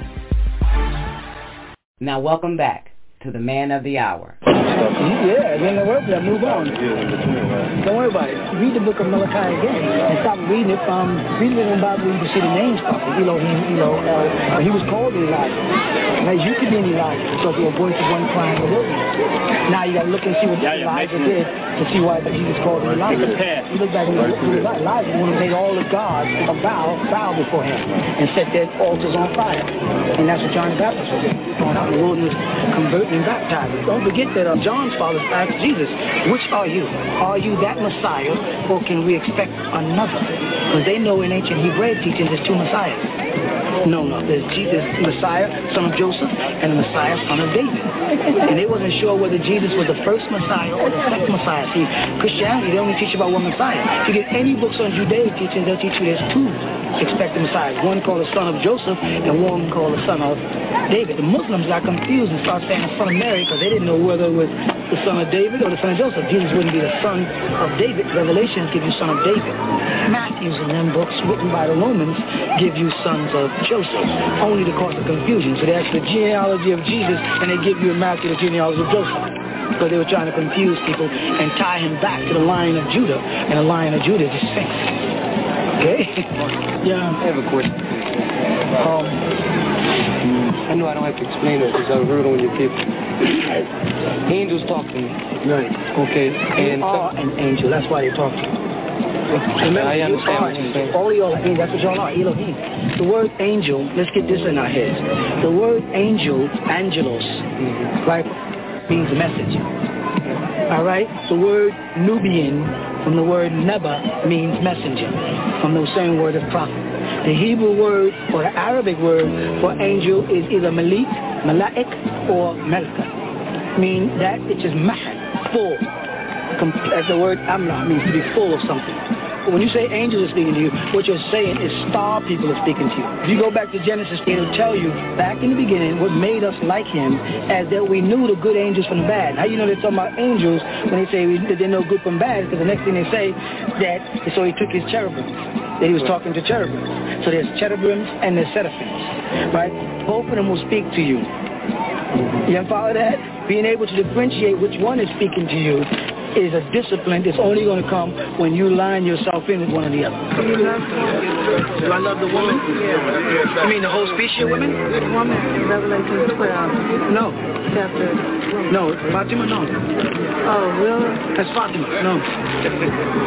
Now welcome back to the man of the hour. Yeah, then don't worry about it. Move on. Don't worry about it. Read the book of Malachi again and stop reading it from reading it in the Bible. You can see the names properly. You know, he, uh, he was called Elijah. Now you could be an Elijah because your voice is one crying in the wilderness. Now you got to look and see what Yeah, Elijah did to see why that Jesus called him Elijah. It's past. You look back and look who Elijah. Elijah one who made all the gods bow bow before him and set their altars on fire. And that's what John the Baptist was doing. Going out in the wilderness, converting and. Don't forget that uh, John's father asked Jesus, which are you? Are you that Messiah or can we expect another? Because they know in ancient Hebrew teaching there's two Messiahs. No, no. There's Jesus, Messiah, son of Joseph, and the Messiah, son of David. And they wasn't sure whether Jesus was the first Messiah or the second Messiah. See, Christianity, they only teach about one Messiah. If you get any books on Judaic teaching, they'll teach you there's two expected Messiahs. One called the son of Joseph, and one called the son of David. The Muslims got confused and started saying son of Mary because they didn't know whether it was the son of David or the son of Joseph. Jesus wouldn't be the son of David. Revelations give you son of David. Matthews and them books written by the Romans give you sons of Joseph, only to cause the confusion. So they ask the genealogy of Jesus, and they give you in Matthew the genealogy of Joseph. Because they were trying to confuse people and tie him back to the Lion of Judah, and the Lion of Judah is the Sphinx. Okay? yeah. I have a question. Um, I know I don't have to explain it because I heard on your people. Angels talk to me. Right. Okay. You And are an angel. That's why they talk to you. Remember, I understand what you're saying. All y'all are angels. That's what y'all are, Elohim. The word angel, let's get this in our heads. The word angel, angelos, mm-hmm. right, means message. All right? The word Nubian from the word Neba means messenger, from the same word of prophet. The Hebrew word or the Arabic word for angel is either Malik, Malaik, or Melka. Mean that which is full. As the word amla means to be full of something. When you say angels are speaking to you, what you're saying is star people are speaking to you. If you go back to Genesis, it'll tell you back in the beginning what made us like him as that we knew the good angels from the bad. How you know they're talking about angels when they say that they know good from bad? Because the next thing they say that so he took his cherubim. That he was talking to cherubim. So there's cherubims and there's seraphims. Right? Both of them will speak to you. You follow that? Being able to differentiate which one is speaking to you is a discipline that's only going to come when you line yourself in with one or the other. Do I love the woman? I mean the whole species of women? Woman in Revelation 12. No. Chapter. No, Fatima, no. Oh, really? That's Fatima, no.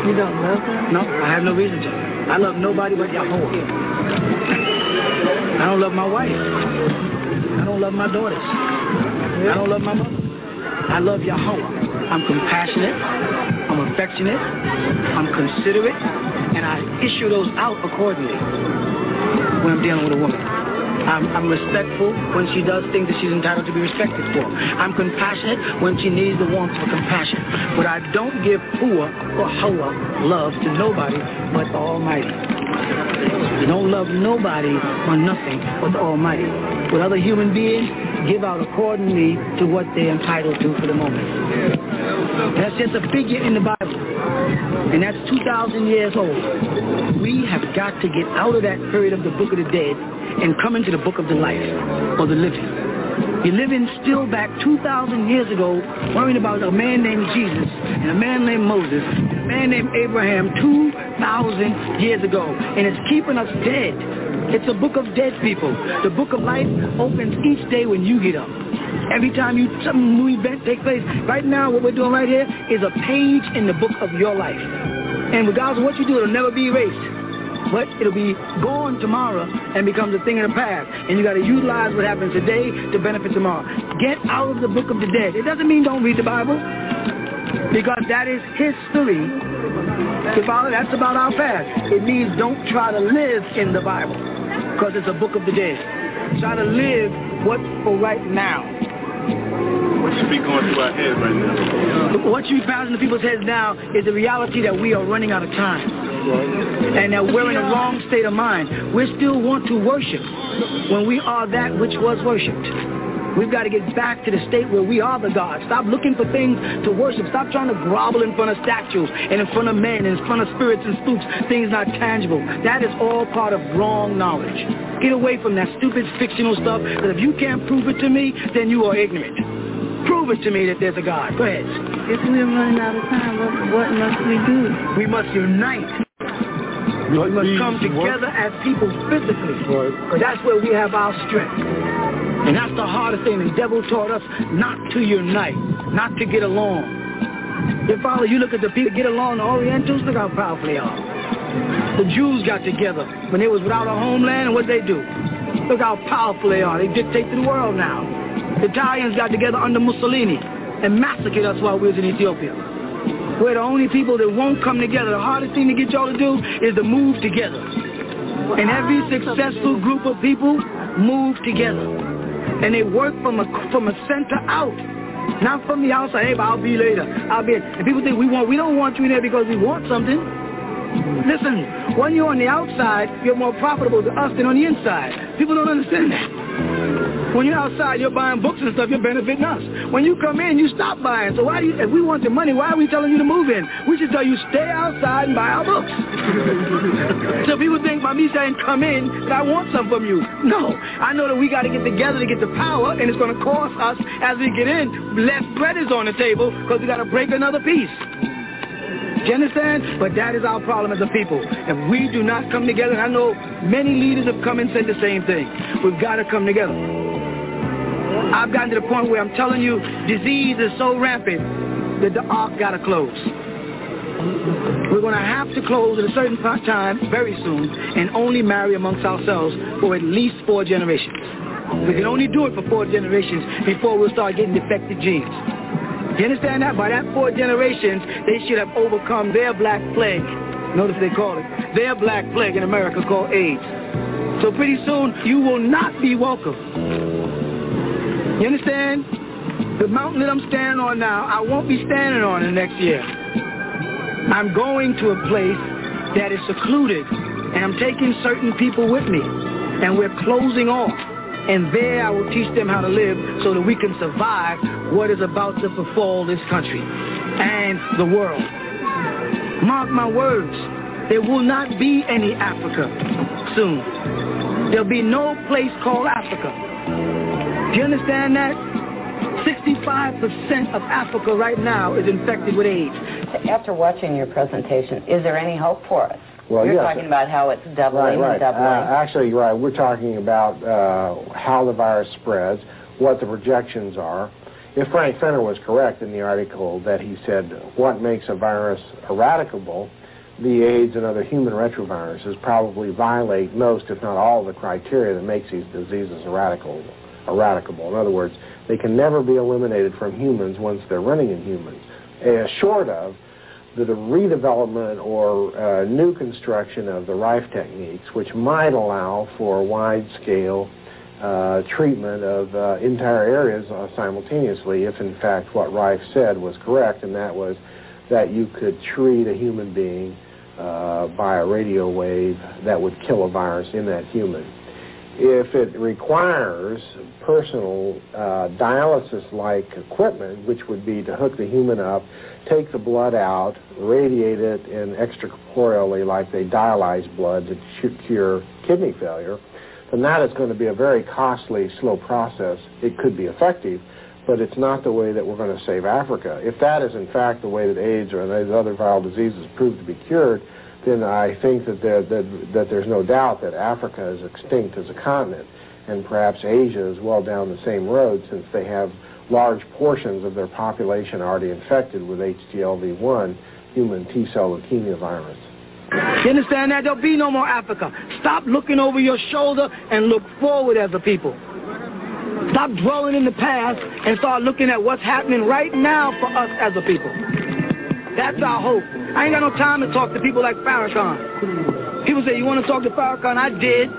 You don't love her? No, I have no reason to. I love nobody but Yahweh. I don't love my wife. I don't love my daughters. I don't love my mother. I love Yahweh. I'm compassionate. I'm affectionate. I'm considerate. And I issue those out accordingly when I'm dealing with a woman. I'm, I'm respectful when she does things that she's entitled to be respected for. I'm compassionate when she needs the warmth of compassion. But I don't give poor or hawa love to nobody but the Almighty. Don't love nobody or nothing but the Almighty. With other human beings, give out accordingly to what they're entitled to for the moment. That's just a figure in the Bible. And that's 2,000 years old. We have got to get out of that period of the Book of the Dead and come into the book of the life or the living. You're living still back 2,000 years ago worrying about a man named Jesus and a man named Moses and a man named Abraham 2,000 years ago. And it's keeping us dead. It's a book of dead people. The book of life opens each day when you get up. Every time you some new event takes place, right now what we're doing right here is a page in the book of your life. And regardless of what you do, it'll never be erased but it'll be gone tomorrow and becomes a thing of the past. And you got to utilize what happens today to benefit tomorrow. Get out of the book of the dead. It doesn't mean don't read the Bible, because that is history. To follow, that's about our past. It means don't try to live in the Bible, because it's a book of the dead. Try to live what's for right now. What should be going through our heads right now? What you found in the people's heads now is the reality that we are running out of time and that we're in a wrong state of mind. We still want to worship when we are that which was worshipped. We've got to get back to the state where we are the God. Stop looking for things to worship. Stop trying to grovel in front of statues and in front of men and in front of spirits and spooks, things not tangible. That is all part of wrong knowledge. Get away from that stupid fictional stuff, because if you can't prove it to me, then you are ignorant. Prove it to me that there's a God. Go ahead. If we're running out of time, what, what must we do? We must unite. We must come together as people physically. Because that's where we have our strength. And that's the hardest thing. The devil taught us not to unite, not to get along. Your father, you look at the people get along, the Orientals, look how powerful they are. The Jews got together when they was without a homeland, and what they do? Look how powerful they are. They dictate to the world now. The Italians got together under Mussolini and massacred us while we was in Ethiopia. We're the only people that won't come together. The hardest thing to get y'all to do is to move together. And every successful group of people move together. And they work from a, from a center out. Not from the outside, hey, but I'll be later. I'll be. And people think we want, we don't want you in there because we want something. Listen, when you're on the outside, you're more profitable to us than on the inside. People don't understand that. When you're outside, you're buying books and stuff, you're benefiting us. When you come in, you stop buying. So why do you, if we want the money, why are we telling you to move in? We should tell you stay outside and buy our books. so people think by me saying come in, that I want some from you. No, I know that we got to get together to get the power, and it's going to cost us as we get in. Less bread is on the table because we got to break another piece. Do you understand? But that is our problem as a people. If we do not come together, and I know many leaders have come and said the same thing, we've got to come together. I've gotten to the point where I'm telling you, disease is so rampant that the ark got to close. We're going to have to close at a certain time very soon and only marry amongst ourselves for at least four generations. We can only do it for four generations before we'll start getting defective genes. You understand that? By that four generations, they should have overcome their black plague. Notice they call it. Their black plague in America called AIDS. So pretty soon, you will not be welcome. You understand? The mountain that I'm standing on now, I won't be standing on in the next year. I'm going to a place that is secluded, and I'm taking certain people with me, and we're closing off. And there I will teach them how to live so that we can survive what is about to befall this country and the world. Mark my words, there will not be any Africa soon. There'll be no place called Africa. Do you understand that? 65% of Africa right now is infected with AIDS. After watching your presentation, is there any hope for us? Well, You're yes. talking about how it's doubling right, right. and doubling. Uh, actually, right. We're talking about uh, how the virus spreads, what the projections are. If Frank Fenner was correct in the article that he said what makes a virus eradicable, the AIDS and other human retroviruses probably violate most, if not all, of the criteria that makes these diseases eradicable. Eradicable. In other words, they can never be eliminated from humans once they're running in humans, uh, short of the redevelopment or uh, new construction of the Rife techniques, which might allow for wide-scale uh, treatment of uh, entire areas uh, simultaneously, if in fact what Rife said was correct, and that was that you could treat a human being uh, by a radio wave that would kill a virus in that human. If it requires personal uh, dialysis-like equipment, which would be to hook the human up, take the blood out, radiate it in extracorporeally like they dialyze blood to cure kidney failure, then that is going to be a very costly, slow process. It could be effective, but it's not the way that we're going to save Africa. If that is in fact the way that AIDS or these other viral diseases prove to be cured, then I think that, there, that, that there's no doubt that Africa is extinct as a continent, and perhaps Asia is well down the same road since they have large portions of their population already infected with HTLV1, human T-cell leukemia virus. You understand that? There'll be no more Africa. Stop looking over your shoulder and look forward as a people. Stop dwelling in the past and start looking at what's happening right now for us as a people. That's our hope. I ain't got no time to talk to people like Farrakhan. People say, you want to talk to Farrakhan? I did,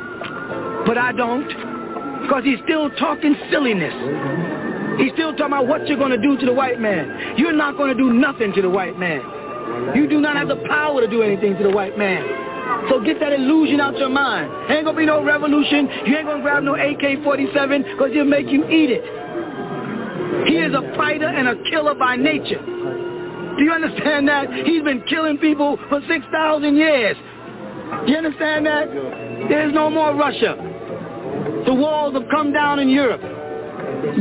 but I don't. Because he's still talking silliness. He's still talking about what you're going to do to the white man. You're not going to do nothing to the white man. You do not have the power to do anything to the white man. So get that illusion out your mind. Ain't gonna be no revolution. You ain't gonna grab no AK-47 because he'll make you eat it. He is a fighter and a killer by nature. Do you understand that? He's been killing people for 6,000 years. Do you understand that? There's no more Russia. The walls have come down in Europe.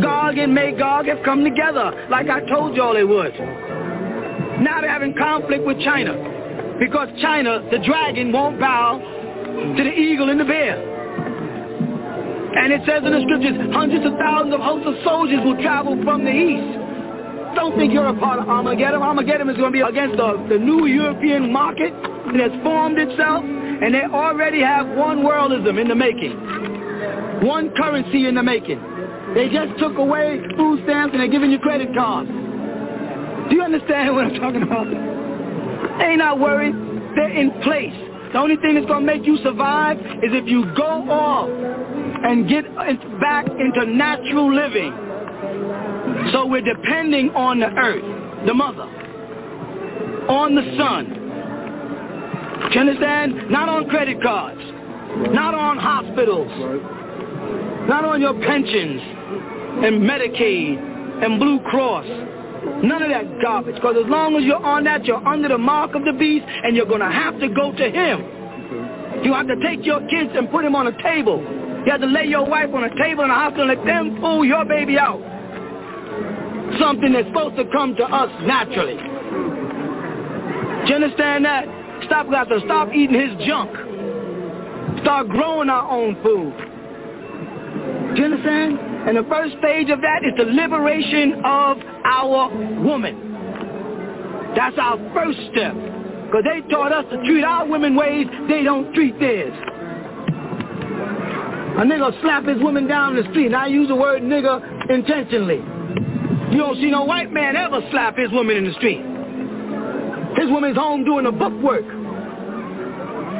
Gog and Magog have come together like I told y'all they would. Now they're having conflict with China because China, the dragon, won't bow to the eagle and the bear. And it says in the scriptures, hundreds of thousands of hosts of soldiers will travel from the east. Don't think you're a part of Armageddon. Armageddon is going to be against the, the new European market that has formed itself, and they already have one worldism in the making, one currency in the making. They just took away food stamps and they're giving you credit cards. Do you understand what I'm talking about? They not worried. They're in place. The only thing that's going to make you survive is if you go off and get back into natural living. So we're depending on the earth, the mother, on the sun. Do you understand? Not on credit cards, not on hospitals, not on your pensions and Medicaid and Blue Cross. None of that garbage. Because as long as you're on that, you're under the mark of the beast, and you're going to have to go to him. You have to take your kids and put them on a table. You have to lay your wife on a table in the hospital and let them pull your baby out. Something that's supposed to come to us naturally. Do you understand that? Stop, got to stop eating his junk. Start growing our own food. Do you understand? And the first stage of that is the liberation of our woman. That's our first step. Because they taught us to treat our women ways they don't treat theirs. A nigga slap his woman down the street, and I use the word nigga intentionally. You don't see no white man ever slap his woman in the street. His woman's home doing the book work.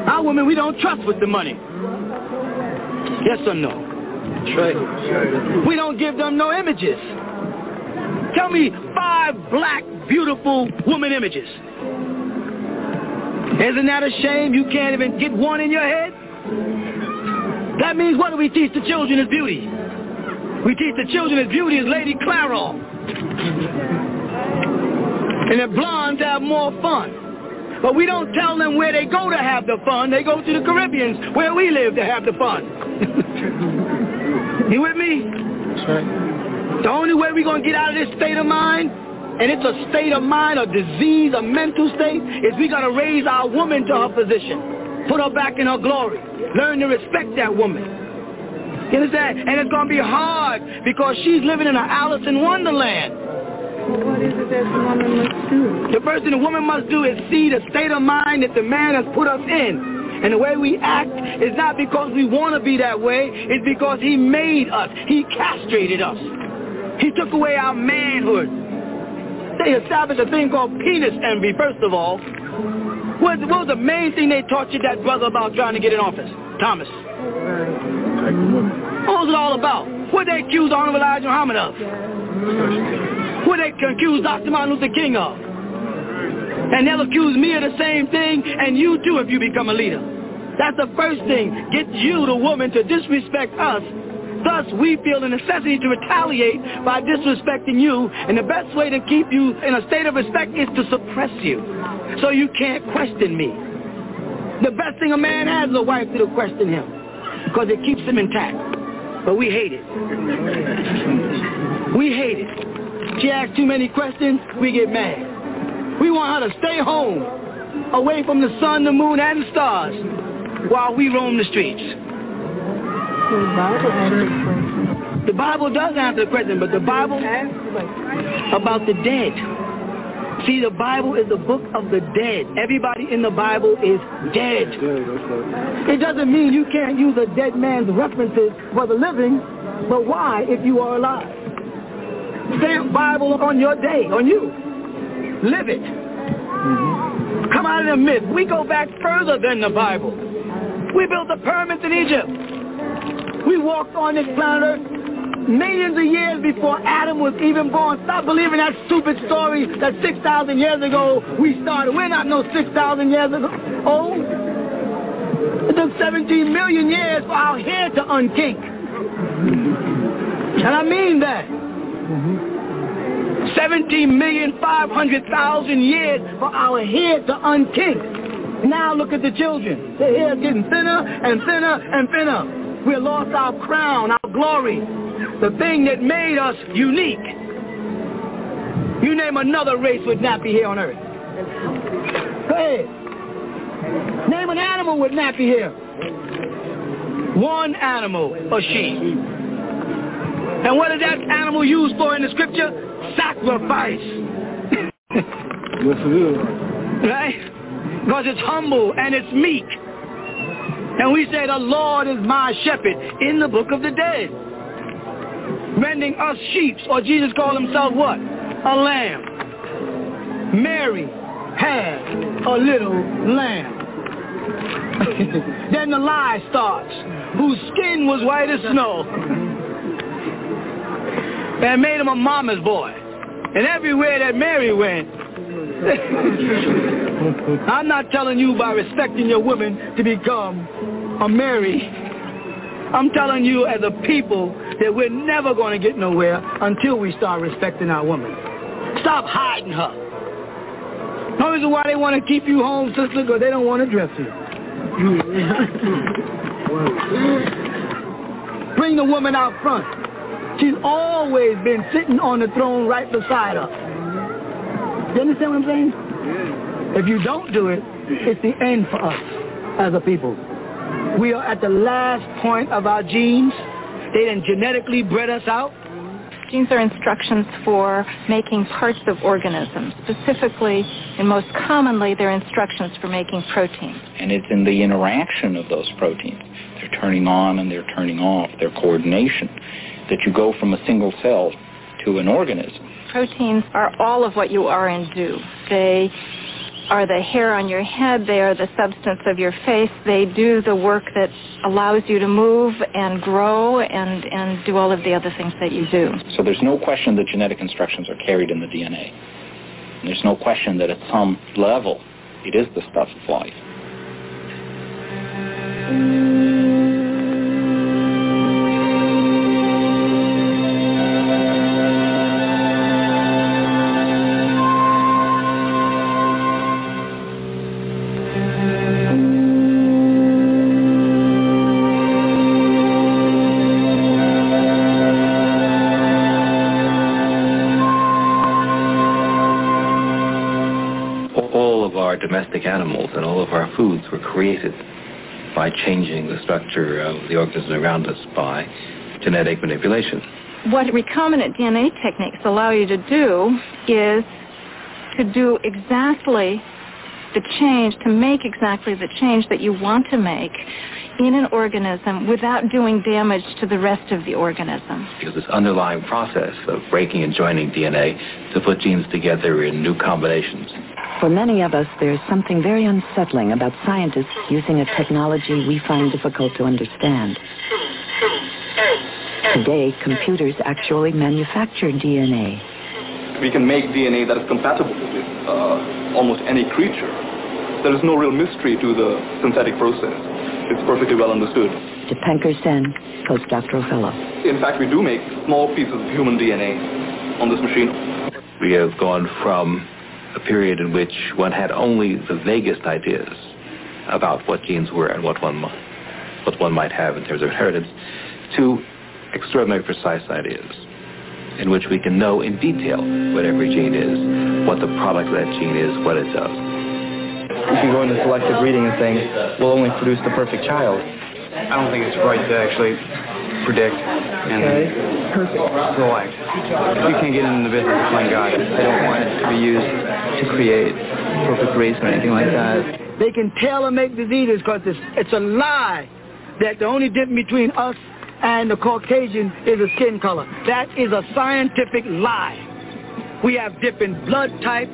Our women we don't trust with the money. Yes or no? Right. We don't give them no images. Tell me five black, beautiful woman images. Isn't that a shame you can't even get one in your head? That means what do we teach the children is beauty? We teach the children as beauty as Lady Clairol. And the blondes have more fun. But we don't tell them where they go to have the fun. They go to the Caribbeans, where we live, to have the fun. you with me? That's right. The only way we're going to get out of this state of mind, and it's a state of mind, a disease, a mental state, is we're going to raise our woman to her position. Put her back in her glory. Learn to respect that woman. You understand? And it's going to be hard because she's living in an Alice in Wonderland. Well, what is it that the woman must do? The first thing the woman must do is see the state of mind that the man has put us in. And the way we act is not because we want to be that way. It's because he made us. He castrated us. He took away our manhood. They established a thing called penis envy, first of all. What, what was the main thing they taught you that brother about trying to get in office? Thomas. What was it all about? What they accused Honorable Elijah Muhammad of? What they accused Dr. Martin Luther King of? And they'll accuse me of the same thing, and you too if you become a leader. That's the first thing. Get you, the woman, to disrespect us. Thus, we feel the necessity to retaliate by disrespecting you. And the best way to keep you in a state of respect is to suppress you. So you can't question me. The best thing a man has is a wife that'll question him. because it keeps him intact. But we hate it. We hate it. She asks too many questions, we get mad. We want her to stay home, away from the sun, the moon, and the stars, while we roam the streets. The Bible does answer the question, but the Bible about the dead. See, the Bible is the book of the dead. Everybody in the Bible is dead. It doesn't mean you can't use a dead man's references for the living, but why if you are alive? Stamp Bible on your day, on you. Live it. Come out of the myth. We go back further than the Bible. We built the pyramids in Egypt. We walked on this planet Earth millions of years before Adam was even born. Stop believing that stupid story that 6,000 years ago we started. We're not no 6,000 years ago. Oh, it took 17 million years for our hair to unkink. And I mean that. 17 million 500,000 years for our hair to unkink. Now look at the children. Their hair is getting thinner and thinner and thinner. We lost our crown, our glory the thing that made us unique. You name another race would not be here on earth. Go ahead. Name an animal would not be here. One animal, a sheep. And what is that animal used for in the scripture? Sacrifice. yes, it is. Right? Because it's humble and it's meek. And we say the Lord is my shepherd in the book of the dead rending us sheep, or Jesus called himself what? A lamb. Mary had a little lamb. then the lie starts, whose skin was white as snow. and made him a mama's boy. And everywhere that Mary went, I'm not telling you by respecting your women to become a Mary. I'm telling you as a people that we're never going to get nowhere until we start respecting our women. Stop hiding her. No reason why they want to keep you home, sister, because they don't want to dress you. Bring the woman out front. She's always been sitting on the throne right beside her. You understand what I'm saying? If you don't do it, it's the end for us as a people. We are at the last point of our genes. They done genetically bred us out. Genes are instructions for making parts of organisms. Specifically, and most commonly, they're instructions for making proteins. And it's in the interaction of those proteins. They're turning on and they're turning off, their coordination, that you go from a single cell to an organism. Proteins are all of what you are and do. They are the hair on your head. They are the substance of your face. They do the work that allows you to move and grow and, and do all of the other things that you do. So there's no question that genetic instructions are carried in the DNA. And there's no question that at some level it is the stuff of life. Changing the structure of the organism around us by genetic manipulation. What recombinant DNA techniques allow you to do is to do exactly the change, to make exactly the change that you want to make in an organism without doing damage to the rest of the organism. Because this underlying process of breaking and joining DNA to put genes together in new combinations for many of us, there's something very unsettling about scientists using a technology we find difficult to understand. Today, computers actually manufacture DNA. We can make DNA that is compatible with uh, almost any creature. There is no real mystery to the synthetic process. It's perfectly well understood. Dipankar Sen, postdoctoral fellow. In fact, we do make small pieces of human DNA on this machine. We have gone from a period in which one had only the vaguest ideas about what genes were and what one what one might have in terms of inheritance, to extraordinary precise ideas in which we can know in detail what every gene is, what the product of that gene is, what it does. You can go into selective breeding and saying, we'll only produce the perfect child. I don't think it's right to actually predict and Okay. select. You can't get into the business of playing God. I don't want it to be used to create perfect race or anything like that. They can tailor make diseases because it's, it's a lie that the only difference between us and the Caucasian is a skin color. That is a scientific lie. We have different blood type.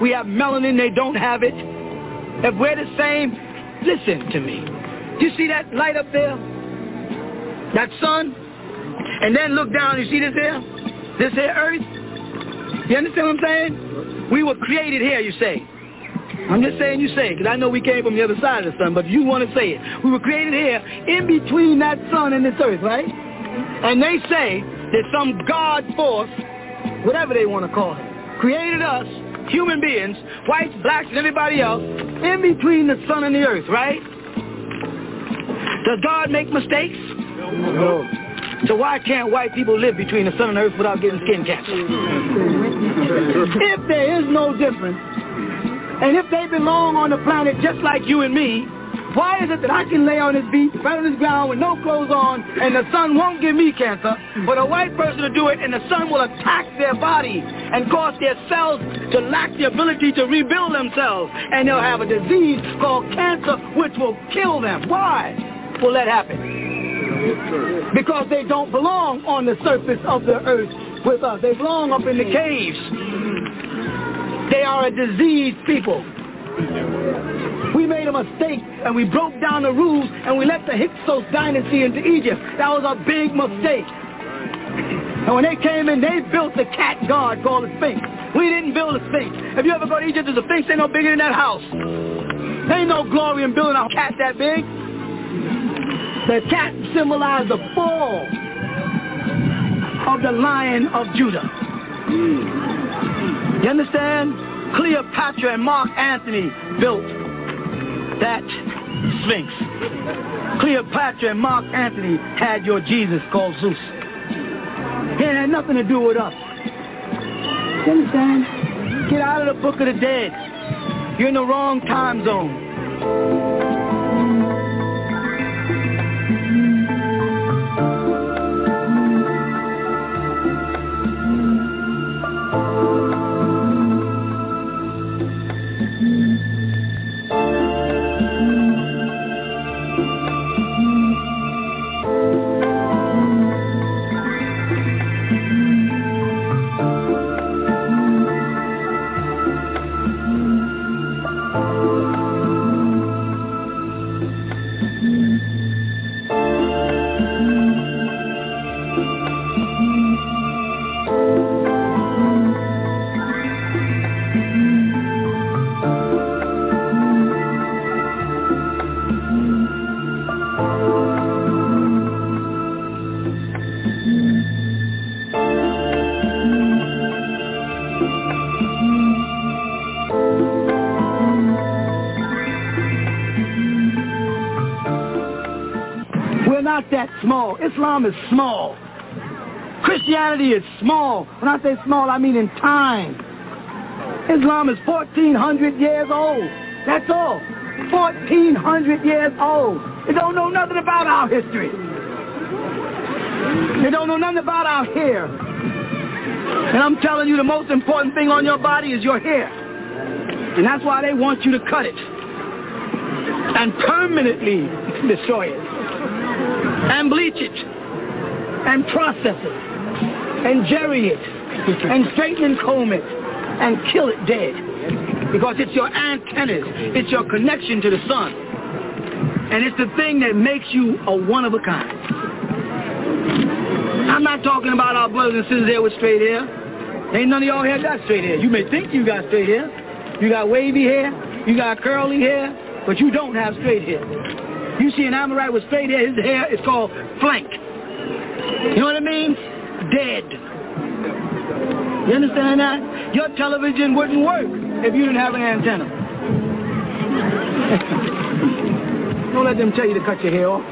We have melanin. They don't have it. If we're the same, listen to me. Do you see that light up there? That sun? And then look down. You see this here? This here earth? You understand what I'm saying? We were created here, you say. I'm just saying you say because I know we came from the other side of the sun, but you want to say it. We were created here in between that sun and this earth, right? And they say that some God force, whatever they want to call it, created us, human beings, whites, blacks, and everybody else, in between the sun and the earth, right? Does God make mistakes? So why can't white people live between the sun and earth without getting skin cancer? if there is no difference, and if they belong on the planet just like you and me, why is it that I can lay on this beach, right on this ground with no clothes on, and the sun won't give me cancer, but a white person will do it, and the sun will attack their body and cause their cells to lack the ability to rebuild themselves, and they'll have a disease called cancer, which will kill them. Why will that happen? Because they don't belong on the surface of the earth with us. They belong up in the caves. They are a diseased people. We made a mistake and we broke down the rules and we let the Hyksos dynasty into Egypt. That was a big mistake. And when they came in, they built the cat god called the Sphinx. We didn't build the Sphinx. If you ever go to Egypt, there's a Sphinx ain't no bigger than that house. Ain't no glory in building a cat that big. The cat symbolized the fall of the lion of Judah. You understand? Cleopatra and Mark Antony built that Sphinx. Cleopatra and Mark Antony had your Jesus called Zeus. It had nothing to do with us. You understand? Get out of the book of the dead. You're in the wrong time zone. Islam is small. Christianity is small. When I say small, I mean in time. Islam is 1,400 years old. That's all. 1,400 years old. They don't know nothing about our history. They don't know nothing about our hair. And I'm telling you, the most important thing on your body is your hair. And that's why they want you to cut it. And permanently destroy it. And bleach it. And process it. And jerry it. And straighten and comb it. And kill it dead. Because it's your antennas. It's your connection to the sun. And it's the thing that makes you a one of a kind. I'm not talking about our brothers and sisters there with straight hair. Ain't none of y'all here got straight hair. You may think you got straight hair. You got wavy hair. You got curly hair. But you don't have straight hair. You see an Amorite with straight hair, his hair is called flank. You know what I mean? Dead. You understand that? Your television wouldn't work if you didn't have an antenna. Don't let them tell you to cut your hair off.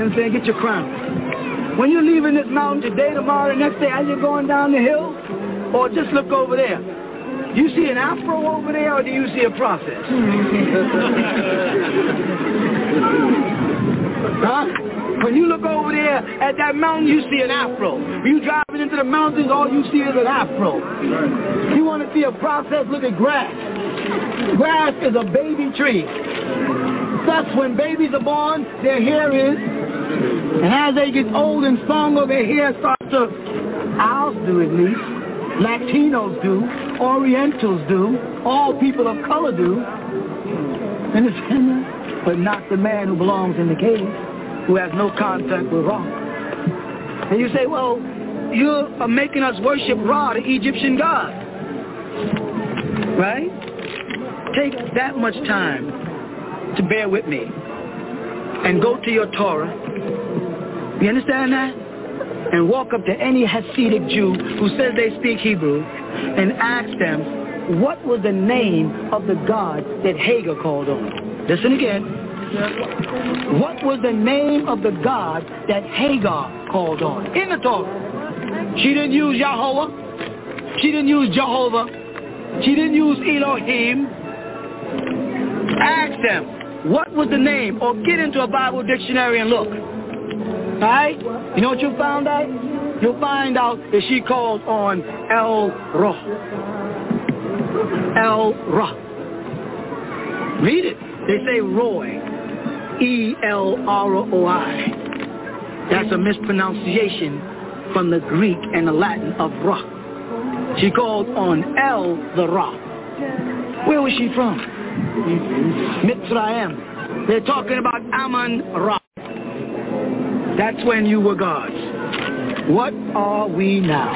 I'm saying? Get your crown. When you're leaving this mountain today, tomorrow, the next day, as you're going down the hill, or just look over there. Do you see an afro over there, or do you see a process? huh? When you look over there at that mountain, you see an afro. When you driving into the mountains, all you see is an afro. You want to see a process, look at grass. Grass is a baby tree. That's when babies are born, their hair is. And as they get old and stronger, their hair starts to, ours do at least, Latinos do, Orientals do, all people of color do. Understand that? But not the man who belongs in the cave, who has no contact with Ra. And you say, well, you are uh, making us worship Ra, the Egyptian god. Right? Take that much time to bear with me and go to your Torah. You understand that? And walk up to any Hasidic Jew who says they speak Hebrew and ask them, what was the name of the God that Hagar called on? Listen again. What was the name of the God that Hagar called on? In the Torah. She didn't use Yahweh. She didn't use Jehovah. She didn't use Elohim. Ask them, what was the name? Or get into a Bible dictionary and look. Alright? You know what you found out? You'll find out that she called on El Roh. El Roh. Read it. They say Roy. E-L-R-O-I. That's a mispronunciation from the Greek and the Latin of rock. She called on El the rock. Where was she from? Mitzrayim. They're talking about Ammon Ra. That's when you were gods. What are we now?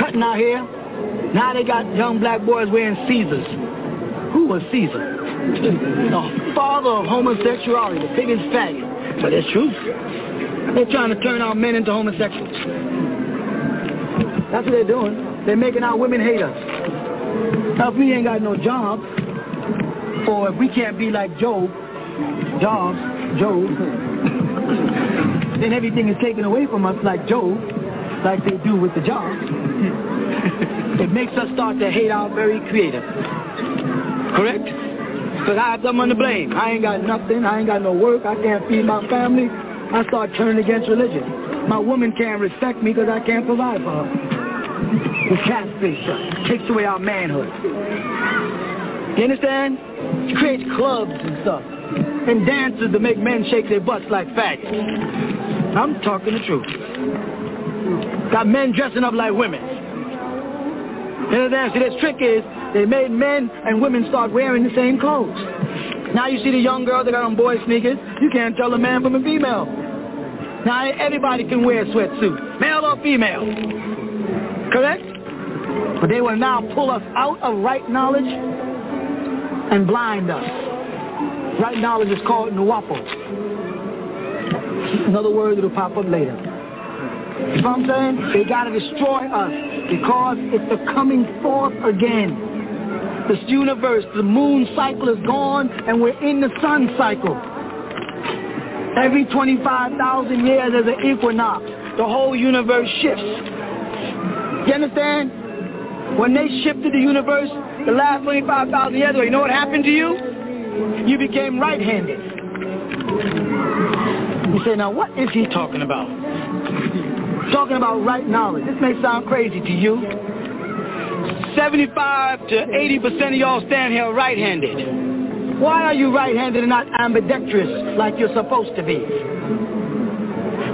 Cutting our hair. Now they got young black boys wearing Caesars. Who was Caesar? The father of homosexuality, the biggest faggot. But it's true. They're trying to turn our men into homosexuals. That's what they're doing. They're making our women hate us. Now, if we ain't got no job, or if we can't be like Job, Jobs, Job, then everything is taken away from us like Job, like they do with the job. it makes us start to hate our very creator. Correct? Because I have someone to blame. I ain't got nothing. I ain't got no work. I can't feed my family. I start turning against religion. My woman can't respect me because I can't provide for her. The catfish uh, takes away our manhood. You understand? It creates clubs and stuff. And dances to make men shake their butts like faggots. I'm talking the truth. Got men dressing up like women. You understand? See, this trick is they made men and women start wearing the same clothes. Now you see the young girls that got on boy sneakers. You can't tell a man from a female. Now everybody can wear a sweatsuit, male or female. Correct? But they will now pull us out of right knowledge and blind us. Right knowledge is called Nuwapo. Another word that'll pop up later. You know what I'm saying? They gotta destroy us because it's the coming forth again. This universe, the moon cycle is gone and we're in the sun cycle. Every 25,000 years there's an equinox. The whole universe shifts. You understand? When they shifted the universe the last 25,000 years ago, you know what happened to you? You became right-handed. You say, now what is he talking about? Talking about right knowledge. This may sound crazy to you. 75 to 80% of y'all stand here right-handed. Why are you right-handed and not ambidextrous like you're supposed to be?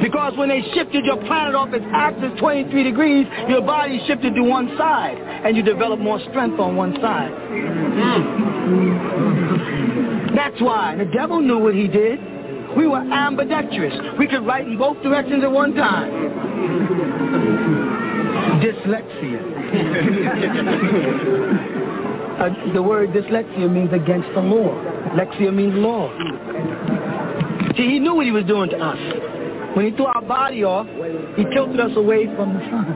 Because when they shifted your planet off its axis 23 degrees, your body shifted to one side, and you developed more strength on one side. Mm-hmm. That's why. The devil knew what he did. We were ambidextrous. We could write in both directions at one time. Dyslexia. uh, the word dyslexia means against the law. Lexia means law. See, he knew what he was doing to us. When he threw our body off, he tilted us away from the sun.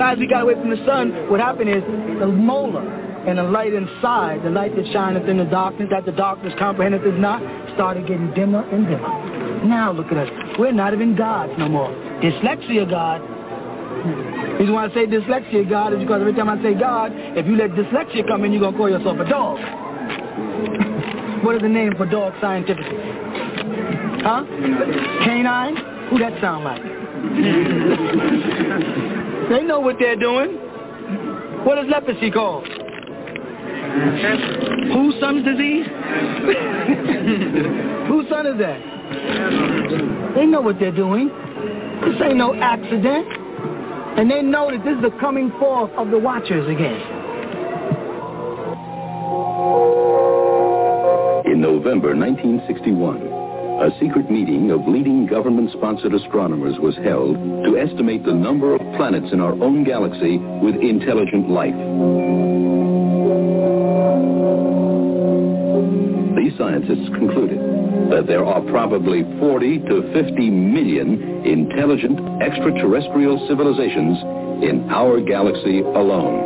As we got away from the sun, what happened is the molar, and the light inside, the light that shineth in the darkness, that the darkness comprehendeth is not, started getting dimmer and dimmer. Now look at us. We're not even gods no more. Dyslexia God. Reason why I say dyslexia God is because every time I say God, if you let dyslexia come in, you're going to call yourself a dog. what is the name for dog scientifically? Huh? Canine? Who that sound like? they know what they're doing. What is leprosy called? Whose son's disease? Whose son is that? They know what they're doing. This ain't no accident. And they know that this is the coming forth of the watchers again. In November 1961, a secret meeting of leading government-sponsored astronomers was held to estimate the number of planets in our own galaxy with intelligent life. Scientists concluded that there are probably 40 to 50 million intelligent extraterrestrial civilizations in our galaxy alone.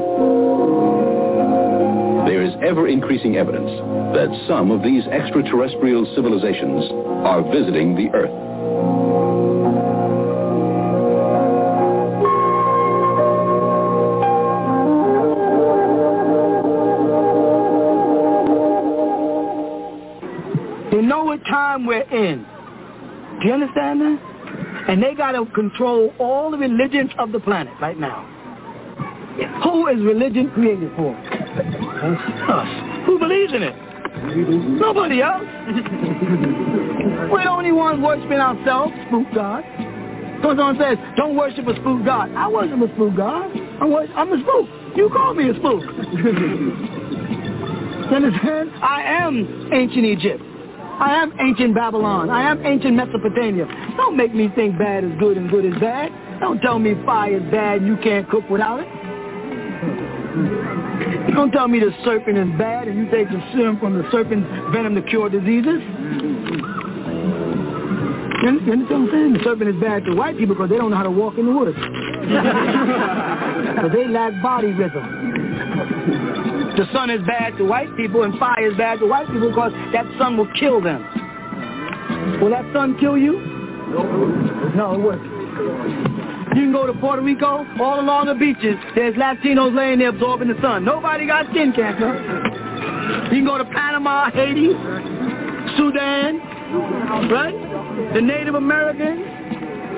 There is ever-increasing evidence that some of these extraterrestrial civilizations are visiting the Earth. We're in. Do you understand that? And they got to control all the religions of the planet right now. Who is religion created for? Us. Who believes in it? Nobody else. We're the only ones worshiping ourselves, spook God. Goes on says, don't worship a spook God. I worship a spook God. I'm, worship, I'm a spook. You call me a spook. you understand? I am ancient Egypt. I am ancient Babylon. I am ancient Mesopotamia. Don't make me think bad is good and good is bad. Don't tell me fire is bad and you can't cook without it. Don't tell me the serpent is bad and you take the serum from the serpent's venom to cure diseases. You understand what I'm saying? The serpent is bad to white people because they don't know how to walk in the woods. Because they lack body rhythm. The sun is bad to white people and fire is bad to white people because that sun will kill them. Will that sun kill you? No, it won't. You can go to Puerto Rico, all along the beaches, there's Latinos laying there absorbing the sun. Nobody got skin cancer. You can go to Panama, Haiti, Sudan, right? The Native Americans,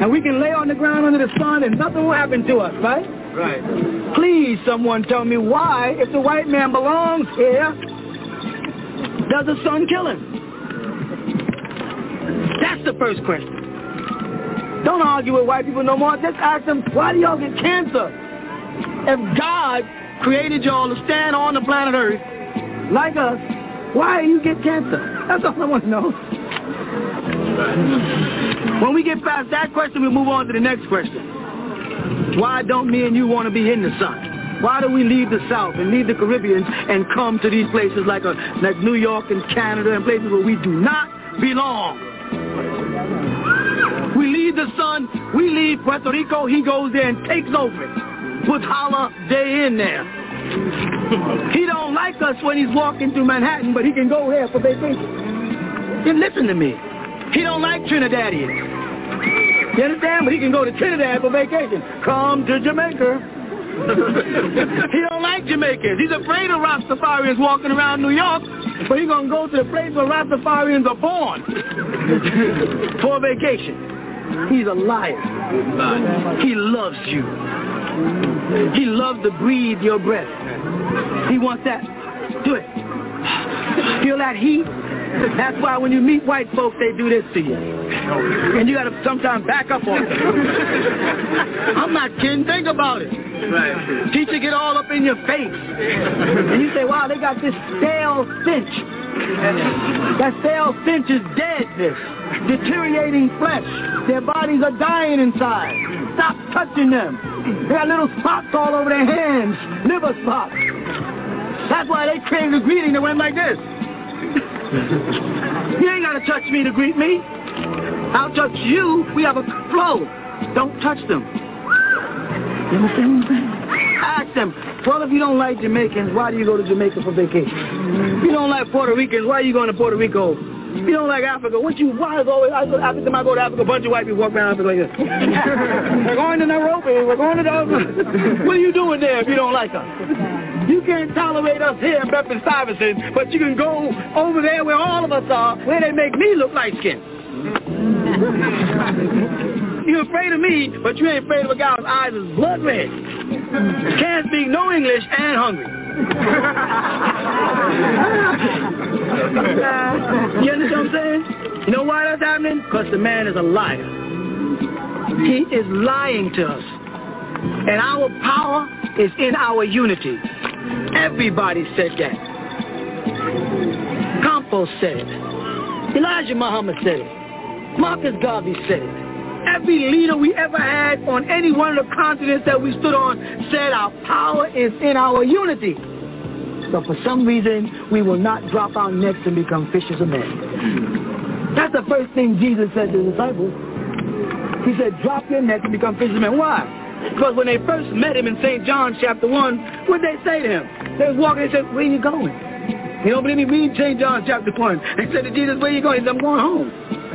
and we can lay on the ground under the sun and nothing will happen to us, right? Right. Please, someone tell me why, if the white man belongs here, does the sun kill him? That's the first question. Don't argue with white people no more. Just ask them, why do y'all get cancer? If God created y'all to stand on the planet Earth, like us, why do you get cancer? That's all I want to know. When we get past that question, we move on to the next question. Why don't me and you want to be in the sun? Why do we leave the South and leave the Caribbean and come to these places like, a, like New York and Canada and places where we do not belong? We leave the sun, we leave Puerto Rico, he goes there and takes over it. Puts holla day in there. He don't like us when he's walking through Manhattan, but he can go there for vacation. Then listen to me. He don't like Trinidadians. You understand? But he can go to Trinidad for vacation. Come to Jamaica. he don't like Jamaicans. He's afraid of Rastafarians walking around New York, but he's going to go to the place where Rastafarians are born for vacation. He's a liar. He loves you. He loves to breathe your breath. He wants that. Do it. Feel that heat? That's why when you meet white folks, they do this to you. And you got to sometimes back up on it. I'm not kidding. Think about it. Right. Teacher get all up in your face. And you say, wow, they got this stale stench. That stale stench is deadness, deteriorating flesh. Their bodies are dying inside. Stop touching them. They got little spots all over their hands, liver spots. That's why they crave the greeting that went like this. You ain't got to touch me to greet me. I'll touch you. We have a flow. Don't touch them. You understand? Ask them, well, if you don't like Jamaicans, why do you go to Jamaica for vacation? If you don't like Puerto Ricans, why are you going to Puerto Rico? If you don't like Africa, what you, why is always, I go, every time I go to Africa, a bunch of white people walk around Africa like this. we're going to Nairobi, we're going to the, what are you doing there if you don't like us? You can't tolerate us here in Bedford Stuyvesant, but you can go over there where all of us are, where they make me look light You're afraid of me, but you ain't afraid of a guy whose eyes is blood red. Can't speak no English and hungry. you understand what I'm saying? You know why that's happening? Because the man is a liar. He is lying to us. And our power is in our unity. Everybody said that. Campos said it. Elijah Muhammad said it. Marcus Garvey said it. Every leader we ever had on any one of the continents that we stood on said our power is in our unity. But for some reason, we will not drop our necks and become fishers of men. That's the first thing Jesus said to the disciples. He said, drop your necks and become fishers of men. Why? Because when they first met him in St. John chapter 1, what did they say to him? They was walking, they said, where are you going? You don't believe me? Read St. John chapter 1. They said to Jesus, where are you going? He said, I'm going home.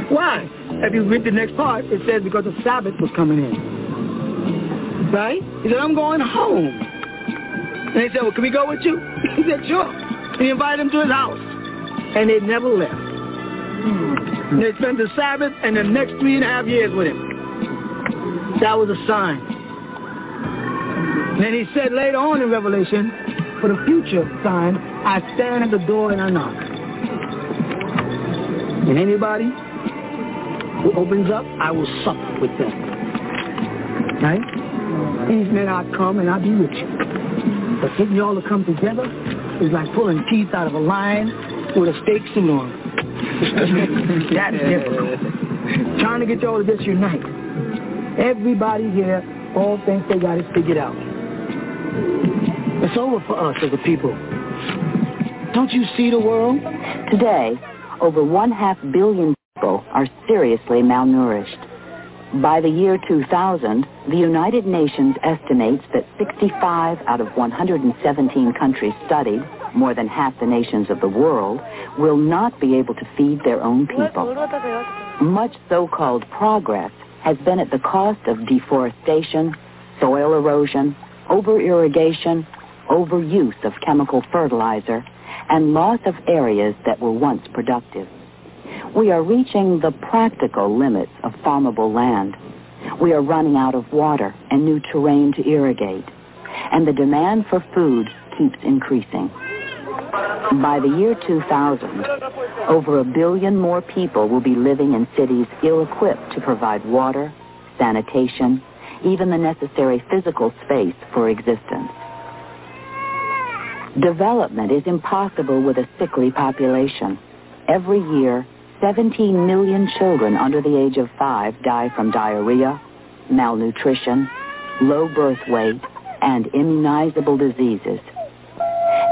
Why? If you read the next part, it says because the Sabbath was coming in. Right? He said, I'm going home. And they said, well, can we go with you? He said, sure. And He invited him to his house. And they never left. They spent the Sabbath and the next three and a half years with him. That was a sign. And then he said later on in Revelation, for the future sign, I stand at the door and I knock. And anybody who opens up, I will sup with them. Right? These men I come and I'll be with you. But getting y'all to come together is like pulling teeth out of a lion with a steak suit on. that is difficult. Trying to get y'all to just unite. Everybody here all thinks they got it figured out. It's over for us as a people. Don't you see the world? Today, over one half billion people are seriously malnourished. By the year 2000, the United Nations estimates that 65 out of 117 countries studied, more than half the nations of the world, will not be able to feed their own people. Much so-called progress has been at the cost of deforestation, soil erosion, over-irrigation, overuse of chemical fertilizer, and loss of areas that were once productive. We are reaching the practical limits of farmable land. We are running out of water and new terrain to irrigate. And the demand for food keeps increasing. By the year 2000, over a billion more people will be living in cities ill-equipped to provide water, sanitation, even the necessary physical space for existence. Development is impossible with a sickly population. Every year, 17 million children under the age of five die from diarrhea, malnutrition, low birth weight, and immunizable diseases.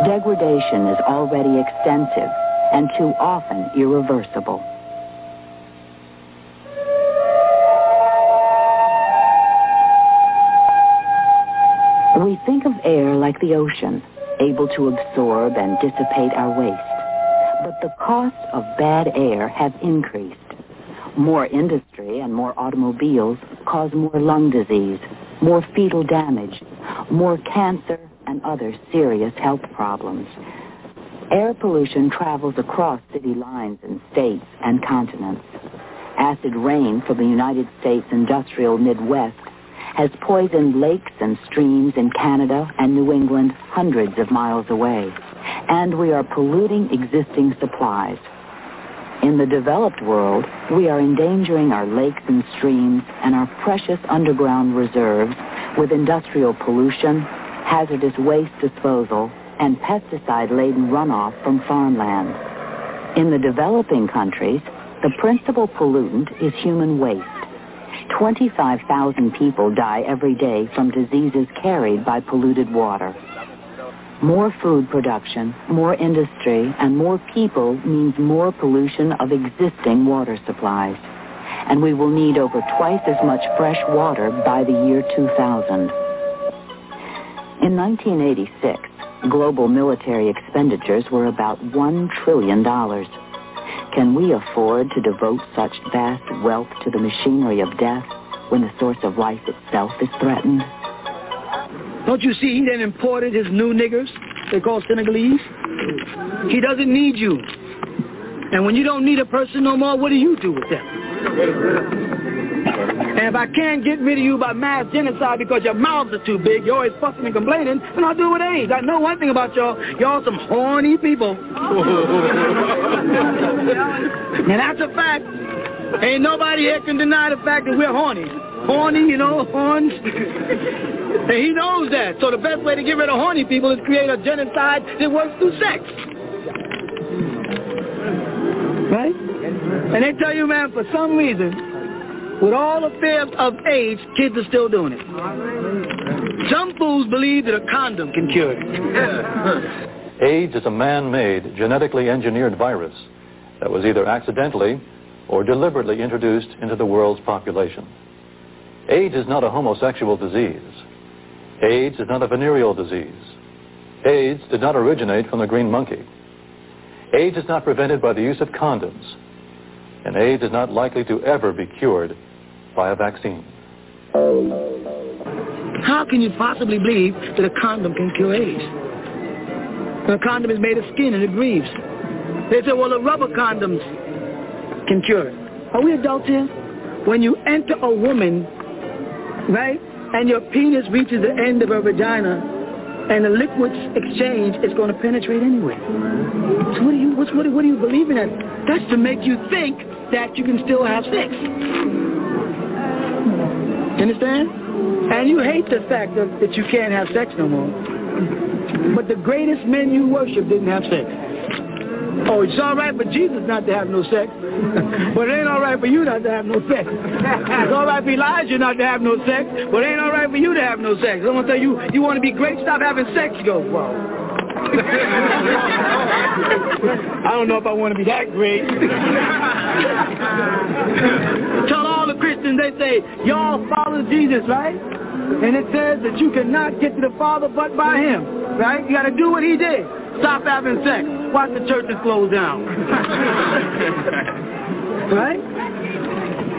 Degradation is already extensive and too often irreversible. We think of air like the ocean, able to absorb and dissipate our waste. But the costs of bad air have increased. More industry and more automobiles cause more lung disease, more fetal damage, more cancer, and other serious health problems. Air pollution travels across city lines and states and continents. Acid rain from the United States industrial Midwest has poisoned lakes and streams in Canada and New England hundreds of miles away. And we are polluting existing supplies. In the developed world, we are endangering our lakes and streams and our precious underground reserves with industrial pollution, hazardous waste disposal, and pesticide-laden runoff from farmland. In the developing countries, the principal pollutant is human waste. 25,000 people die every day from diseases carried by polluted water. More food production, more industry, and more people means more pollution of existing water supplies. And we will need over twice as much fresh water by the year 2000. In 1986, global military expenditures were about $1 trillion. Can we afford to devote such vast wealth to the machinery of death when the source of life itself is threatened? Don't you see he then imported his new niggers, they call Senegalese? He doesn't need you. And when you don't need a person no more, what do you do with them? And if I can't get rid of you by mass genocide because your mouths are too big, you're always fussing and complaining, then I'll do it with AIDS. I know one thing about y'all. Y'all some horny people. and that's a fact. Ain't nobody here can deny the fact that we're horny. Horny, you know, horns. and he knows that. So the best way to get rid of horny people is create a genocide that works through sex. Right? And they tell you, man, for some reason, with all the fear of AIDS, kids are still doing it. Some fools believe that a condom can cure it. AIDS is a man-made, genetically engineered virus that was either accidentally or deliberately introduced into the world's population. AIDS is not a homosexual disease. AIDS is not a venereal disease. AIDS did not originate from the green monkey. AIDS is not prevented by the use of condoms. And AIDS is not likely to ever be cured by a vaccine. How can you possibly believe that a condom can cure AIDS? A condom is made of skin and it breathes. They say, well, the rubber condoms can cure it. Are we adults here? When you enter a woman, right, and your penis reaches the end of her vagina, and the liquids exchange, it's going to penetrate anyway. So what do you, what, what do you believe in that? That's to make you think that you can still have sex. Understand? And you hate the fact that you can't have sex no more. But the greatest men you worship didn't have sex. Oh, it's all right for Jesus not to have no sex, but it ain't all right for you not to have no sex. It's all right for Elijah not to have no sex, but it ain't all right for you to have no sex. I'm gonna tell you, you want to be great, stop having sex. You go, well, I don't know if I want to be that great. Tell all the Christians, they say, y'all follow Jesus, right? And it says that you cannot get to the Father but by Him, right? You got to do what He did. Stop having sex. Watch the churches close down. right?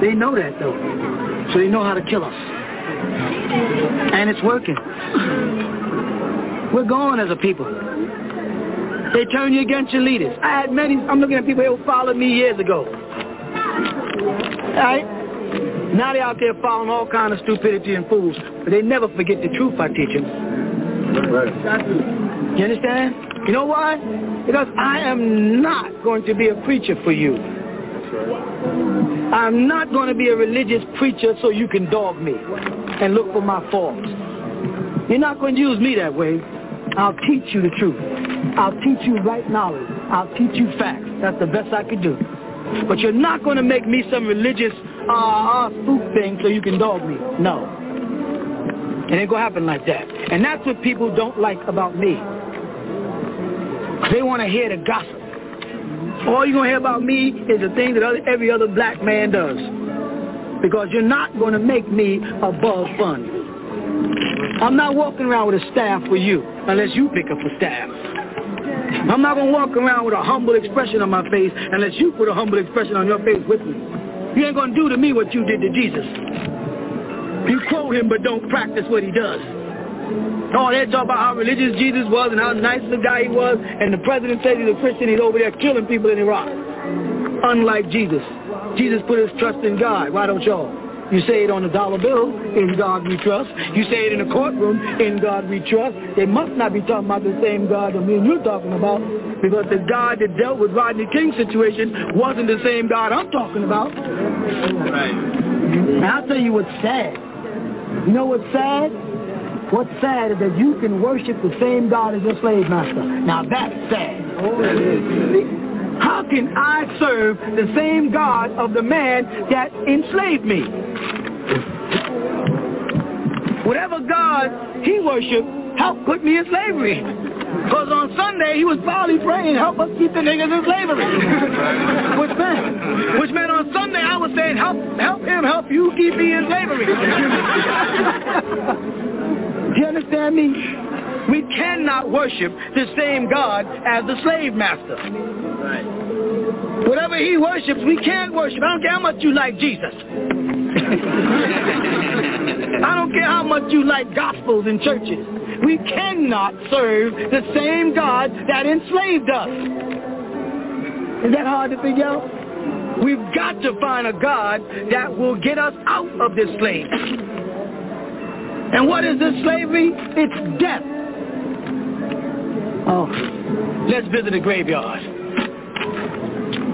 They know that, though. So they know how to kill us. And it's working. We're going as a people. They turn you against your leaders. I had many, I'm looking at people who followed me years ago. Right? Now they're out there following all kind of stupidity and fools. But they never forget the truth I teach them. Right. You understand? You know why? Because I am not going to be a preacher for you. I'm not going to be a religious preacher so you can dog me and look for my faults. You're not going to use me that way. I'll teach you the truth. I'll teach you right knowledge. I'll teach you facts. That's the best I could do. But you're not going to make me some religious uh, uh, spook thing so you can dog me. No. It ain't going to happen like that. And that's what people don't like about me. They want to hear the gossip. All you're going to hear about me is the thing that other, every other black man does. Because you're not going to make me above fun. I'm not walking around with a staff for you unless you pick up a staff. I'm not going to walk around with a humble expression on my face unless you put a humble expression on your face with me. You ain't going to do to me what you did to Jesus. You quote him but don't practice what he does. Oh, they talk about how religious Jesus was and how nice the guy he was, and the president says he's a Christian, he's over there killing people in Iraq. Unlike Jesus. Jesus put his trust in God. Why don't y'all? You say it on a dollar bill, in God we trust. You say it in a courtroom, in God we trust. They must not be talking about the same God that me and you're talking about, because the God that dealt with Rodney King's situation wasn't the same God I'm talking about. Right. Now I'll tell you what's sad. You know what's sad? What's sad is that you can worship the same God as your slave master. Now that's sad. How can I serve the same God of the man that enslaved me? Whatever God he worshiped helped put me in slavery. Because on Sunday he was probably praying, help us keep the niggas in slavery. Which meant, which meant on Sunday I was saying, help, help him, help you keep me in slavery. You understand me? We cannot worship the same God as the slave master. Right. Whatever he worships, we can't worship. I don't care how much you like Jesus. I don't care how much you like gospels and churches. We cannot serve the same God that enslaved us. Is that hard to figure out? We've got to find a God that will get us out of this slavery. And what is this slavery? It's death. Oh, let's visit a graveyard.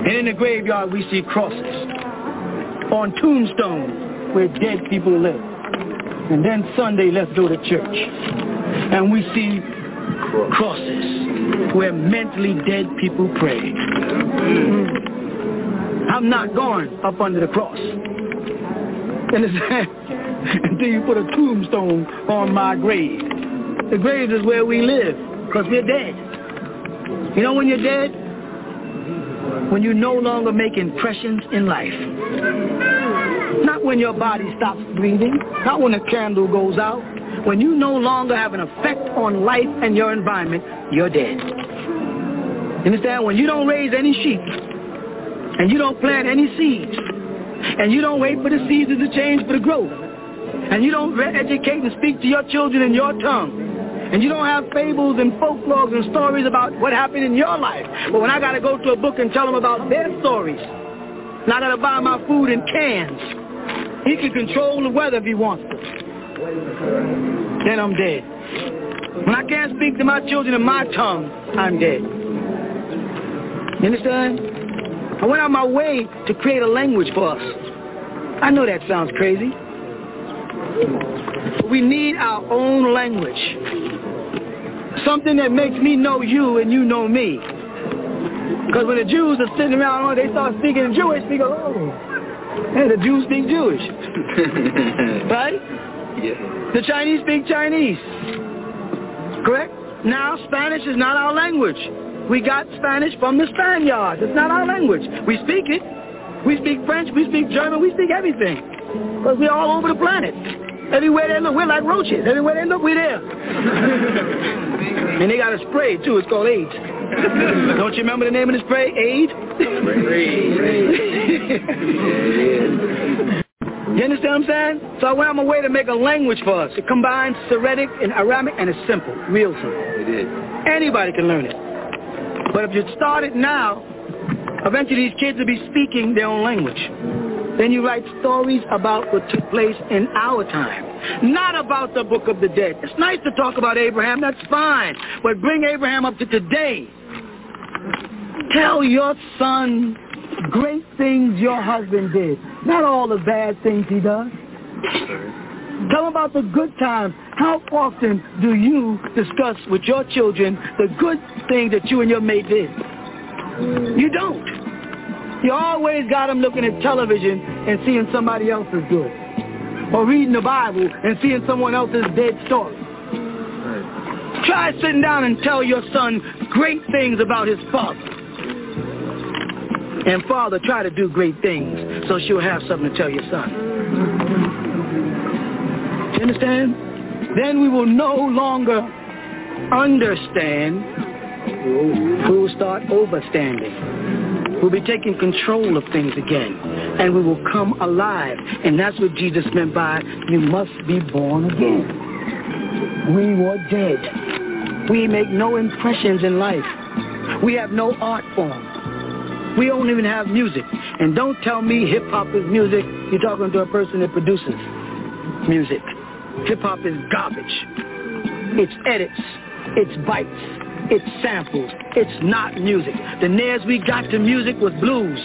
And in the graveyard we see crosses on tombstones where dead people live. And then Sunday, let's go to church. And we see crosses where mentally dead people pray. I'm not going up under the cross. Understand? Until you put a tombstone on my grave. The grave is where we live because we're dead. You know when you're dead? When you no longer make impressions in life. Not when your body stops breathing. Not when a candle goes out. When you no longer have an effect on life and your environment, you're dead. You understand? When you don't raise any sheep, and you don't plant any seeds, and you don't wait for the seasons to change for the growth, and you don't educate and speak to your children in your tongue, and you don't have fables and folklores and stories about what happened in your life. But when I got to go to a book and tell them about their stories, and I got to buy my food in cans, he can control the weather if he wants to. Then I'm dead. When I can't speak to my children in my tongue, I'm dead. You understand? I went out my way to create a language for us. I know that sounds crazy. We need our own language. Something that makes me know you and you know me. Because when the Jews are sitting around, oh, they start speaking Jewish, they go, oh, hey, the Jews speak Jewish. right? Yeah. The Chinese speak Chinese. Correct? Now, Spanish is not our language. We got Spanish from the Spaniards. It's not our language. We speak it. We speak French. We speak German. We speak everything. Because we're all over the planet. Everywhere they look, we're like roaches. Everywhere they look, we're there. and they got a spray, too. It's called AIDS. Don't you remember the name of the spray? Aid? You understand what I'm saying? So I went on my way to make a language for us. It combines Syriac and Aramaic, and it's simple, real simple. It is. Anybody can learn it. But if you start it now, eventually these kids will be speaking their own language. Then you write stories about what took place in our time, not about the book of the dead. It's nice to talk about Abraham, that's fine, but bring Abraham up to today. Tell your son great things your husband did, not all the bad things he does. Tell them about the good times. How often do you discuss with your children the good things that you and your mate did? You don't. You always got them looking at television and seeing somebody else's good. Or reading the Bible and seeing someone else's dead story. Try sitting down and tell your son great things about his father. And father, try to do great things so she'll have something to tell your son. You understand? Then we will no longer understand. We will start overstanding. We'll be taking control of things again. And we will come alive. And that's what Jesus meant by, you must be born again. We were dead. We make no impressions in life. We have no art form. We don't even have music. And don't tell me hip-hop is music. You're talking to a person that produces music. Hip-hop is garbage. It's edits. It's bites. It's samples. It's not music. The nearest we got to music was blues.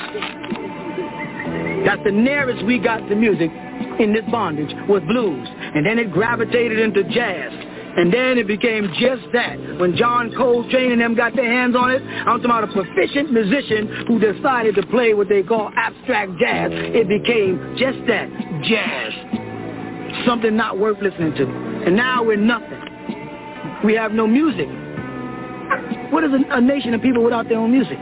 That's the nearest we got to music in this bondage was blues. And then it gravitated into jazz. And then it became just that. When John Coltrane and them got their hands on it, I'm talking about a proficient musician who decided to play what they call abstract jazz. It became just that, jazz. Something not worth listening to. And now we're nothing. We have no music. What is a, a nation of people without their own music?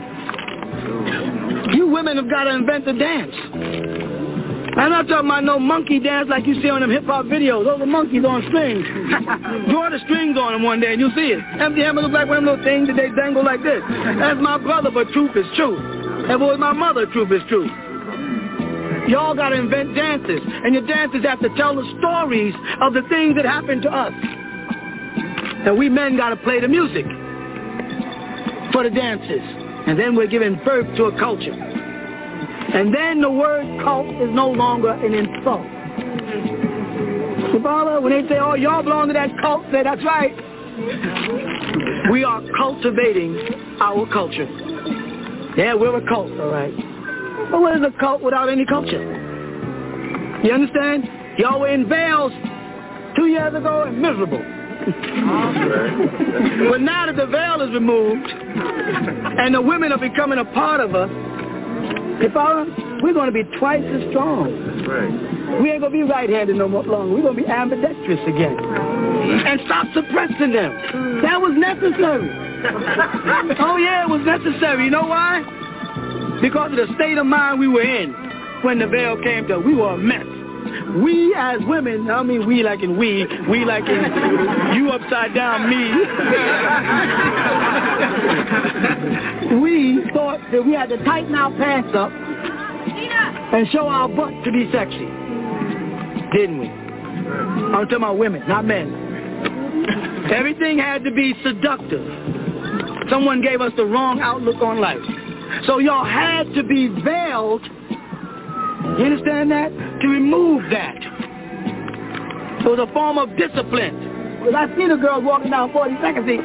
You women have got to invent the dance. I'm not talking about no monkey dance like you see on them hip-hop videos. Those are monkeys on strings. Draw the strings on them one day and you'll see it. MC Hammer look like one of little things that they dangle like this. That's my brother, but truth is truth. That was my mother, truth is truth. Y'all got to invent dances, and your dances have to tell the stories of the things that happened to us. And we men got to play the music for the dances. And then we're giving birth to a culture. And then the word cult is no longer an insult. Follow? When they say, oh, y'all belong to that cult, say, that's right. We are cultivating our culture. Yeah, we're a cult, all right. But what is a cult without any culture? You understand? Y'all were in veils two years ago and miserable. but now that the veil is removed and the women are becoming a part of us, if I, we're going to be twice as strong. That's right. We ain't going to be right-handed no more longer. We're going to be ambidextrous again. And stop suppressing them. That was necessary. oh, yeah, it was necessary. You know why? Because of the state of mind we were in when the veil came to, we were a mess. We as women, I mean we like in we, we like in you upside down me. we thought that we had to tighten our pants up and show our butt to be sexy. Didn't we? I'm talking about women, not men. Everything had to be seductive. Someone gave us the wrong outlook on life. So y'all had to be veiled. You understand that? To remove that. It was a form of discipline. Because I see the girls walking down 42nd Street.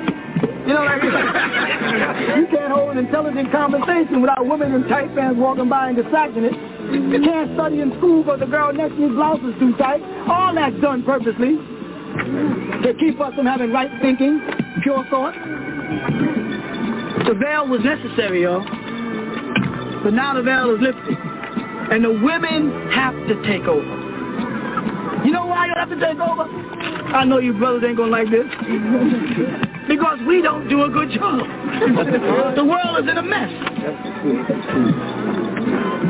You know, like, you can't hold an intelligent conversation without women in tight pants walking by and distracting it. You can't study in school because the girl next to you's blouse is too tight. All that's done purposely to keep us from having right thinking, pure thought. The veil was necessary, y'all. But now the veil is lifted. And the women have to take over. You know why you have to take over? I know you brothers ain't gonna like this. because we don't do a good job. the world is in a mess.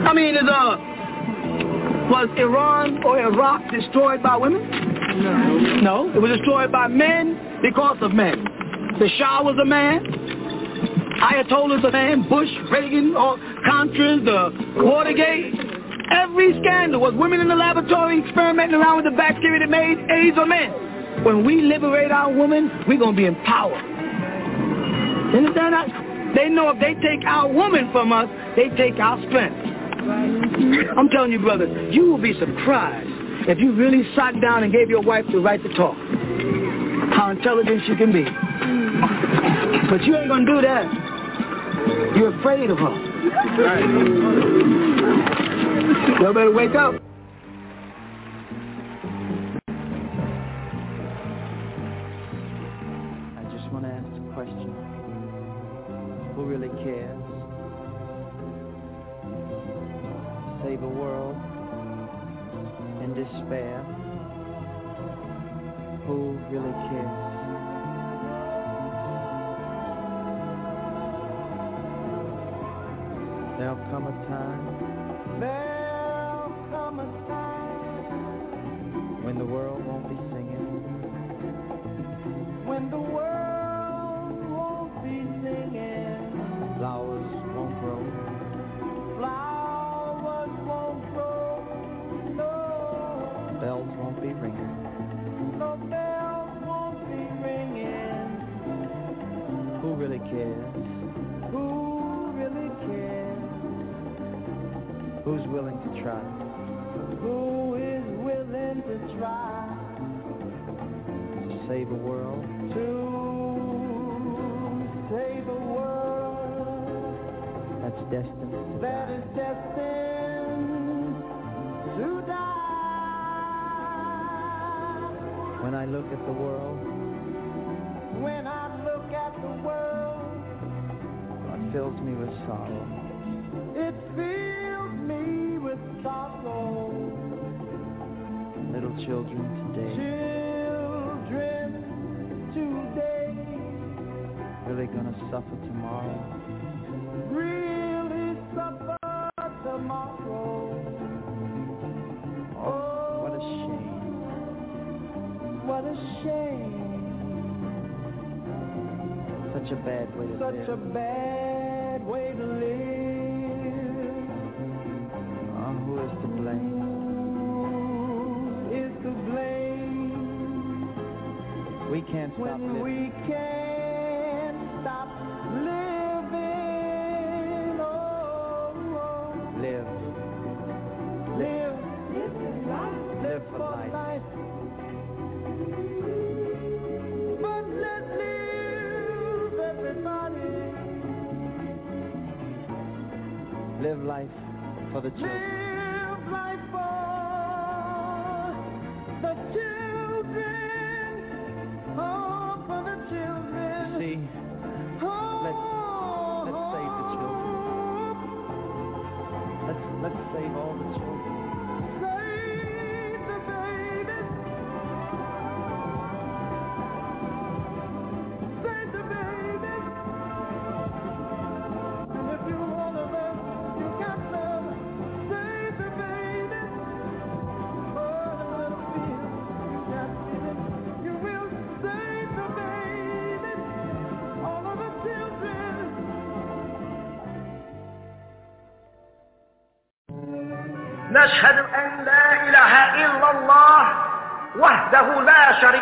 I mean, is uh was Iran or Iraq destroyed by women? No. No, it was destroyed by men because of men. The Shah was a man. Ayatollah's a man. Bush, Reagan, or Contras, the Watergate. Every scandal was women in the laboratory experimenting around with the bacteria that made AIDS or men. When we liberate our women, we're going to be empowered. Understand that? They know if they take our woman from us, they take our strength. I'm telling you, brother, you will be surprised if you really sat down and gave your wife the right to talk. How intelligent she can be. But you ain't going to do that. You're afraid of her. Y'all better wake up. I just want to ask a question. Who really cares? Save a world in despair. Who really cares? There'll come a time. When the world won't be singing. When the world won't be singing. Flowers won't grow. Flowers won't grow. No. Bells won't be ringing. No bells won't be ringing. Who really cares? Who really cares? Who's willing to try? Who is willing to try to save a world? To save a world that's destined that is destined to die. When I look at the world, when I look at the world, what fills me with sorrow? Little children today. Children today. Really gonna suffer tomorrow. Really suffer tomorrow. Oh, what a shame. Oh, what a shame. Such a bad way to Such live. Such a bad We can't stop when living.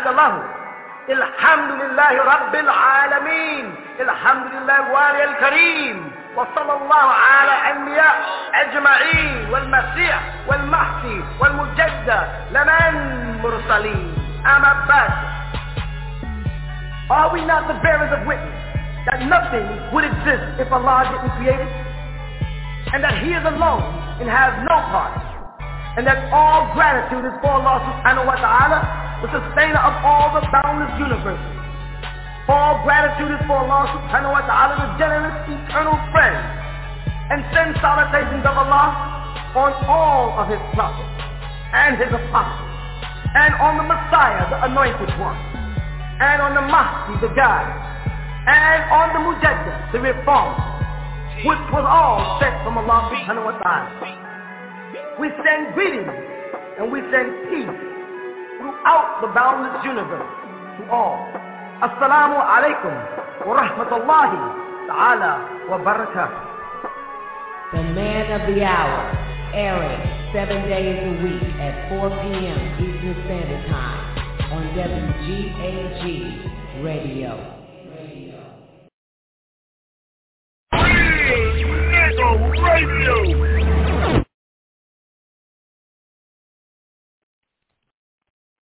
له الحمد لله رب العالمين الحمد لله الوالي الكريم وصلى الله على أنبياء أجمعين والمسيح والمهدي والمجدد لمن مرسلين أما بعد Are we not the bearers of witness that nothing would exist if Allah didn't create it? And that He is alone and has no part. And that all gratitude is for Allah subhanahu wa ta'ala, The sustainer of all the boundless universes. All gratitude is for Allah subhanahu wa ta'ala, the generous eternal friend. And send salutations of Allah on all of his prophets and his apostles. And on the Messiah, the anointed one. And on the Mahdi, the guide. And on the Mujaddid, the reformer which was all sent from Allah subhanahu wa ta'ala. We send greetings and we send peace throughout the boundless universe to all. Assalamu alaikum wa rahmatullahi ta'ala wa barakatuh. The Man of the Hour, airing seven days a week at 4 p.m. Eastern Standard Time on WGAG Radio. Nigga Radio.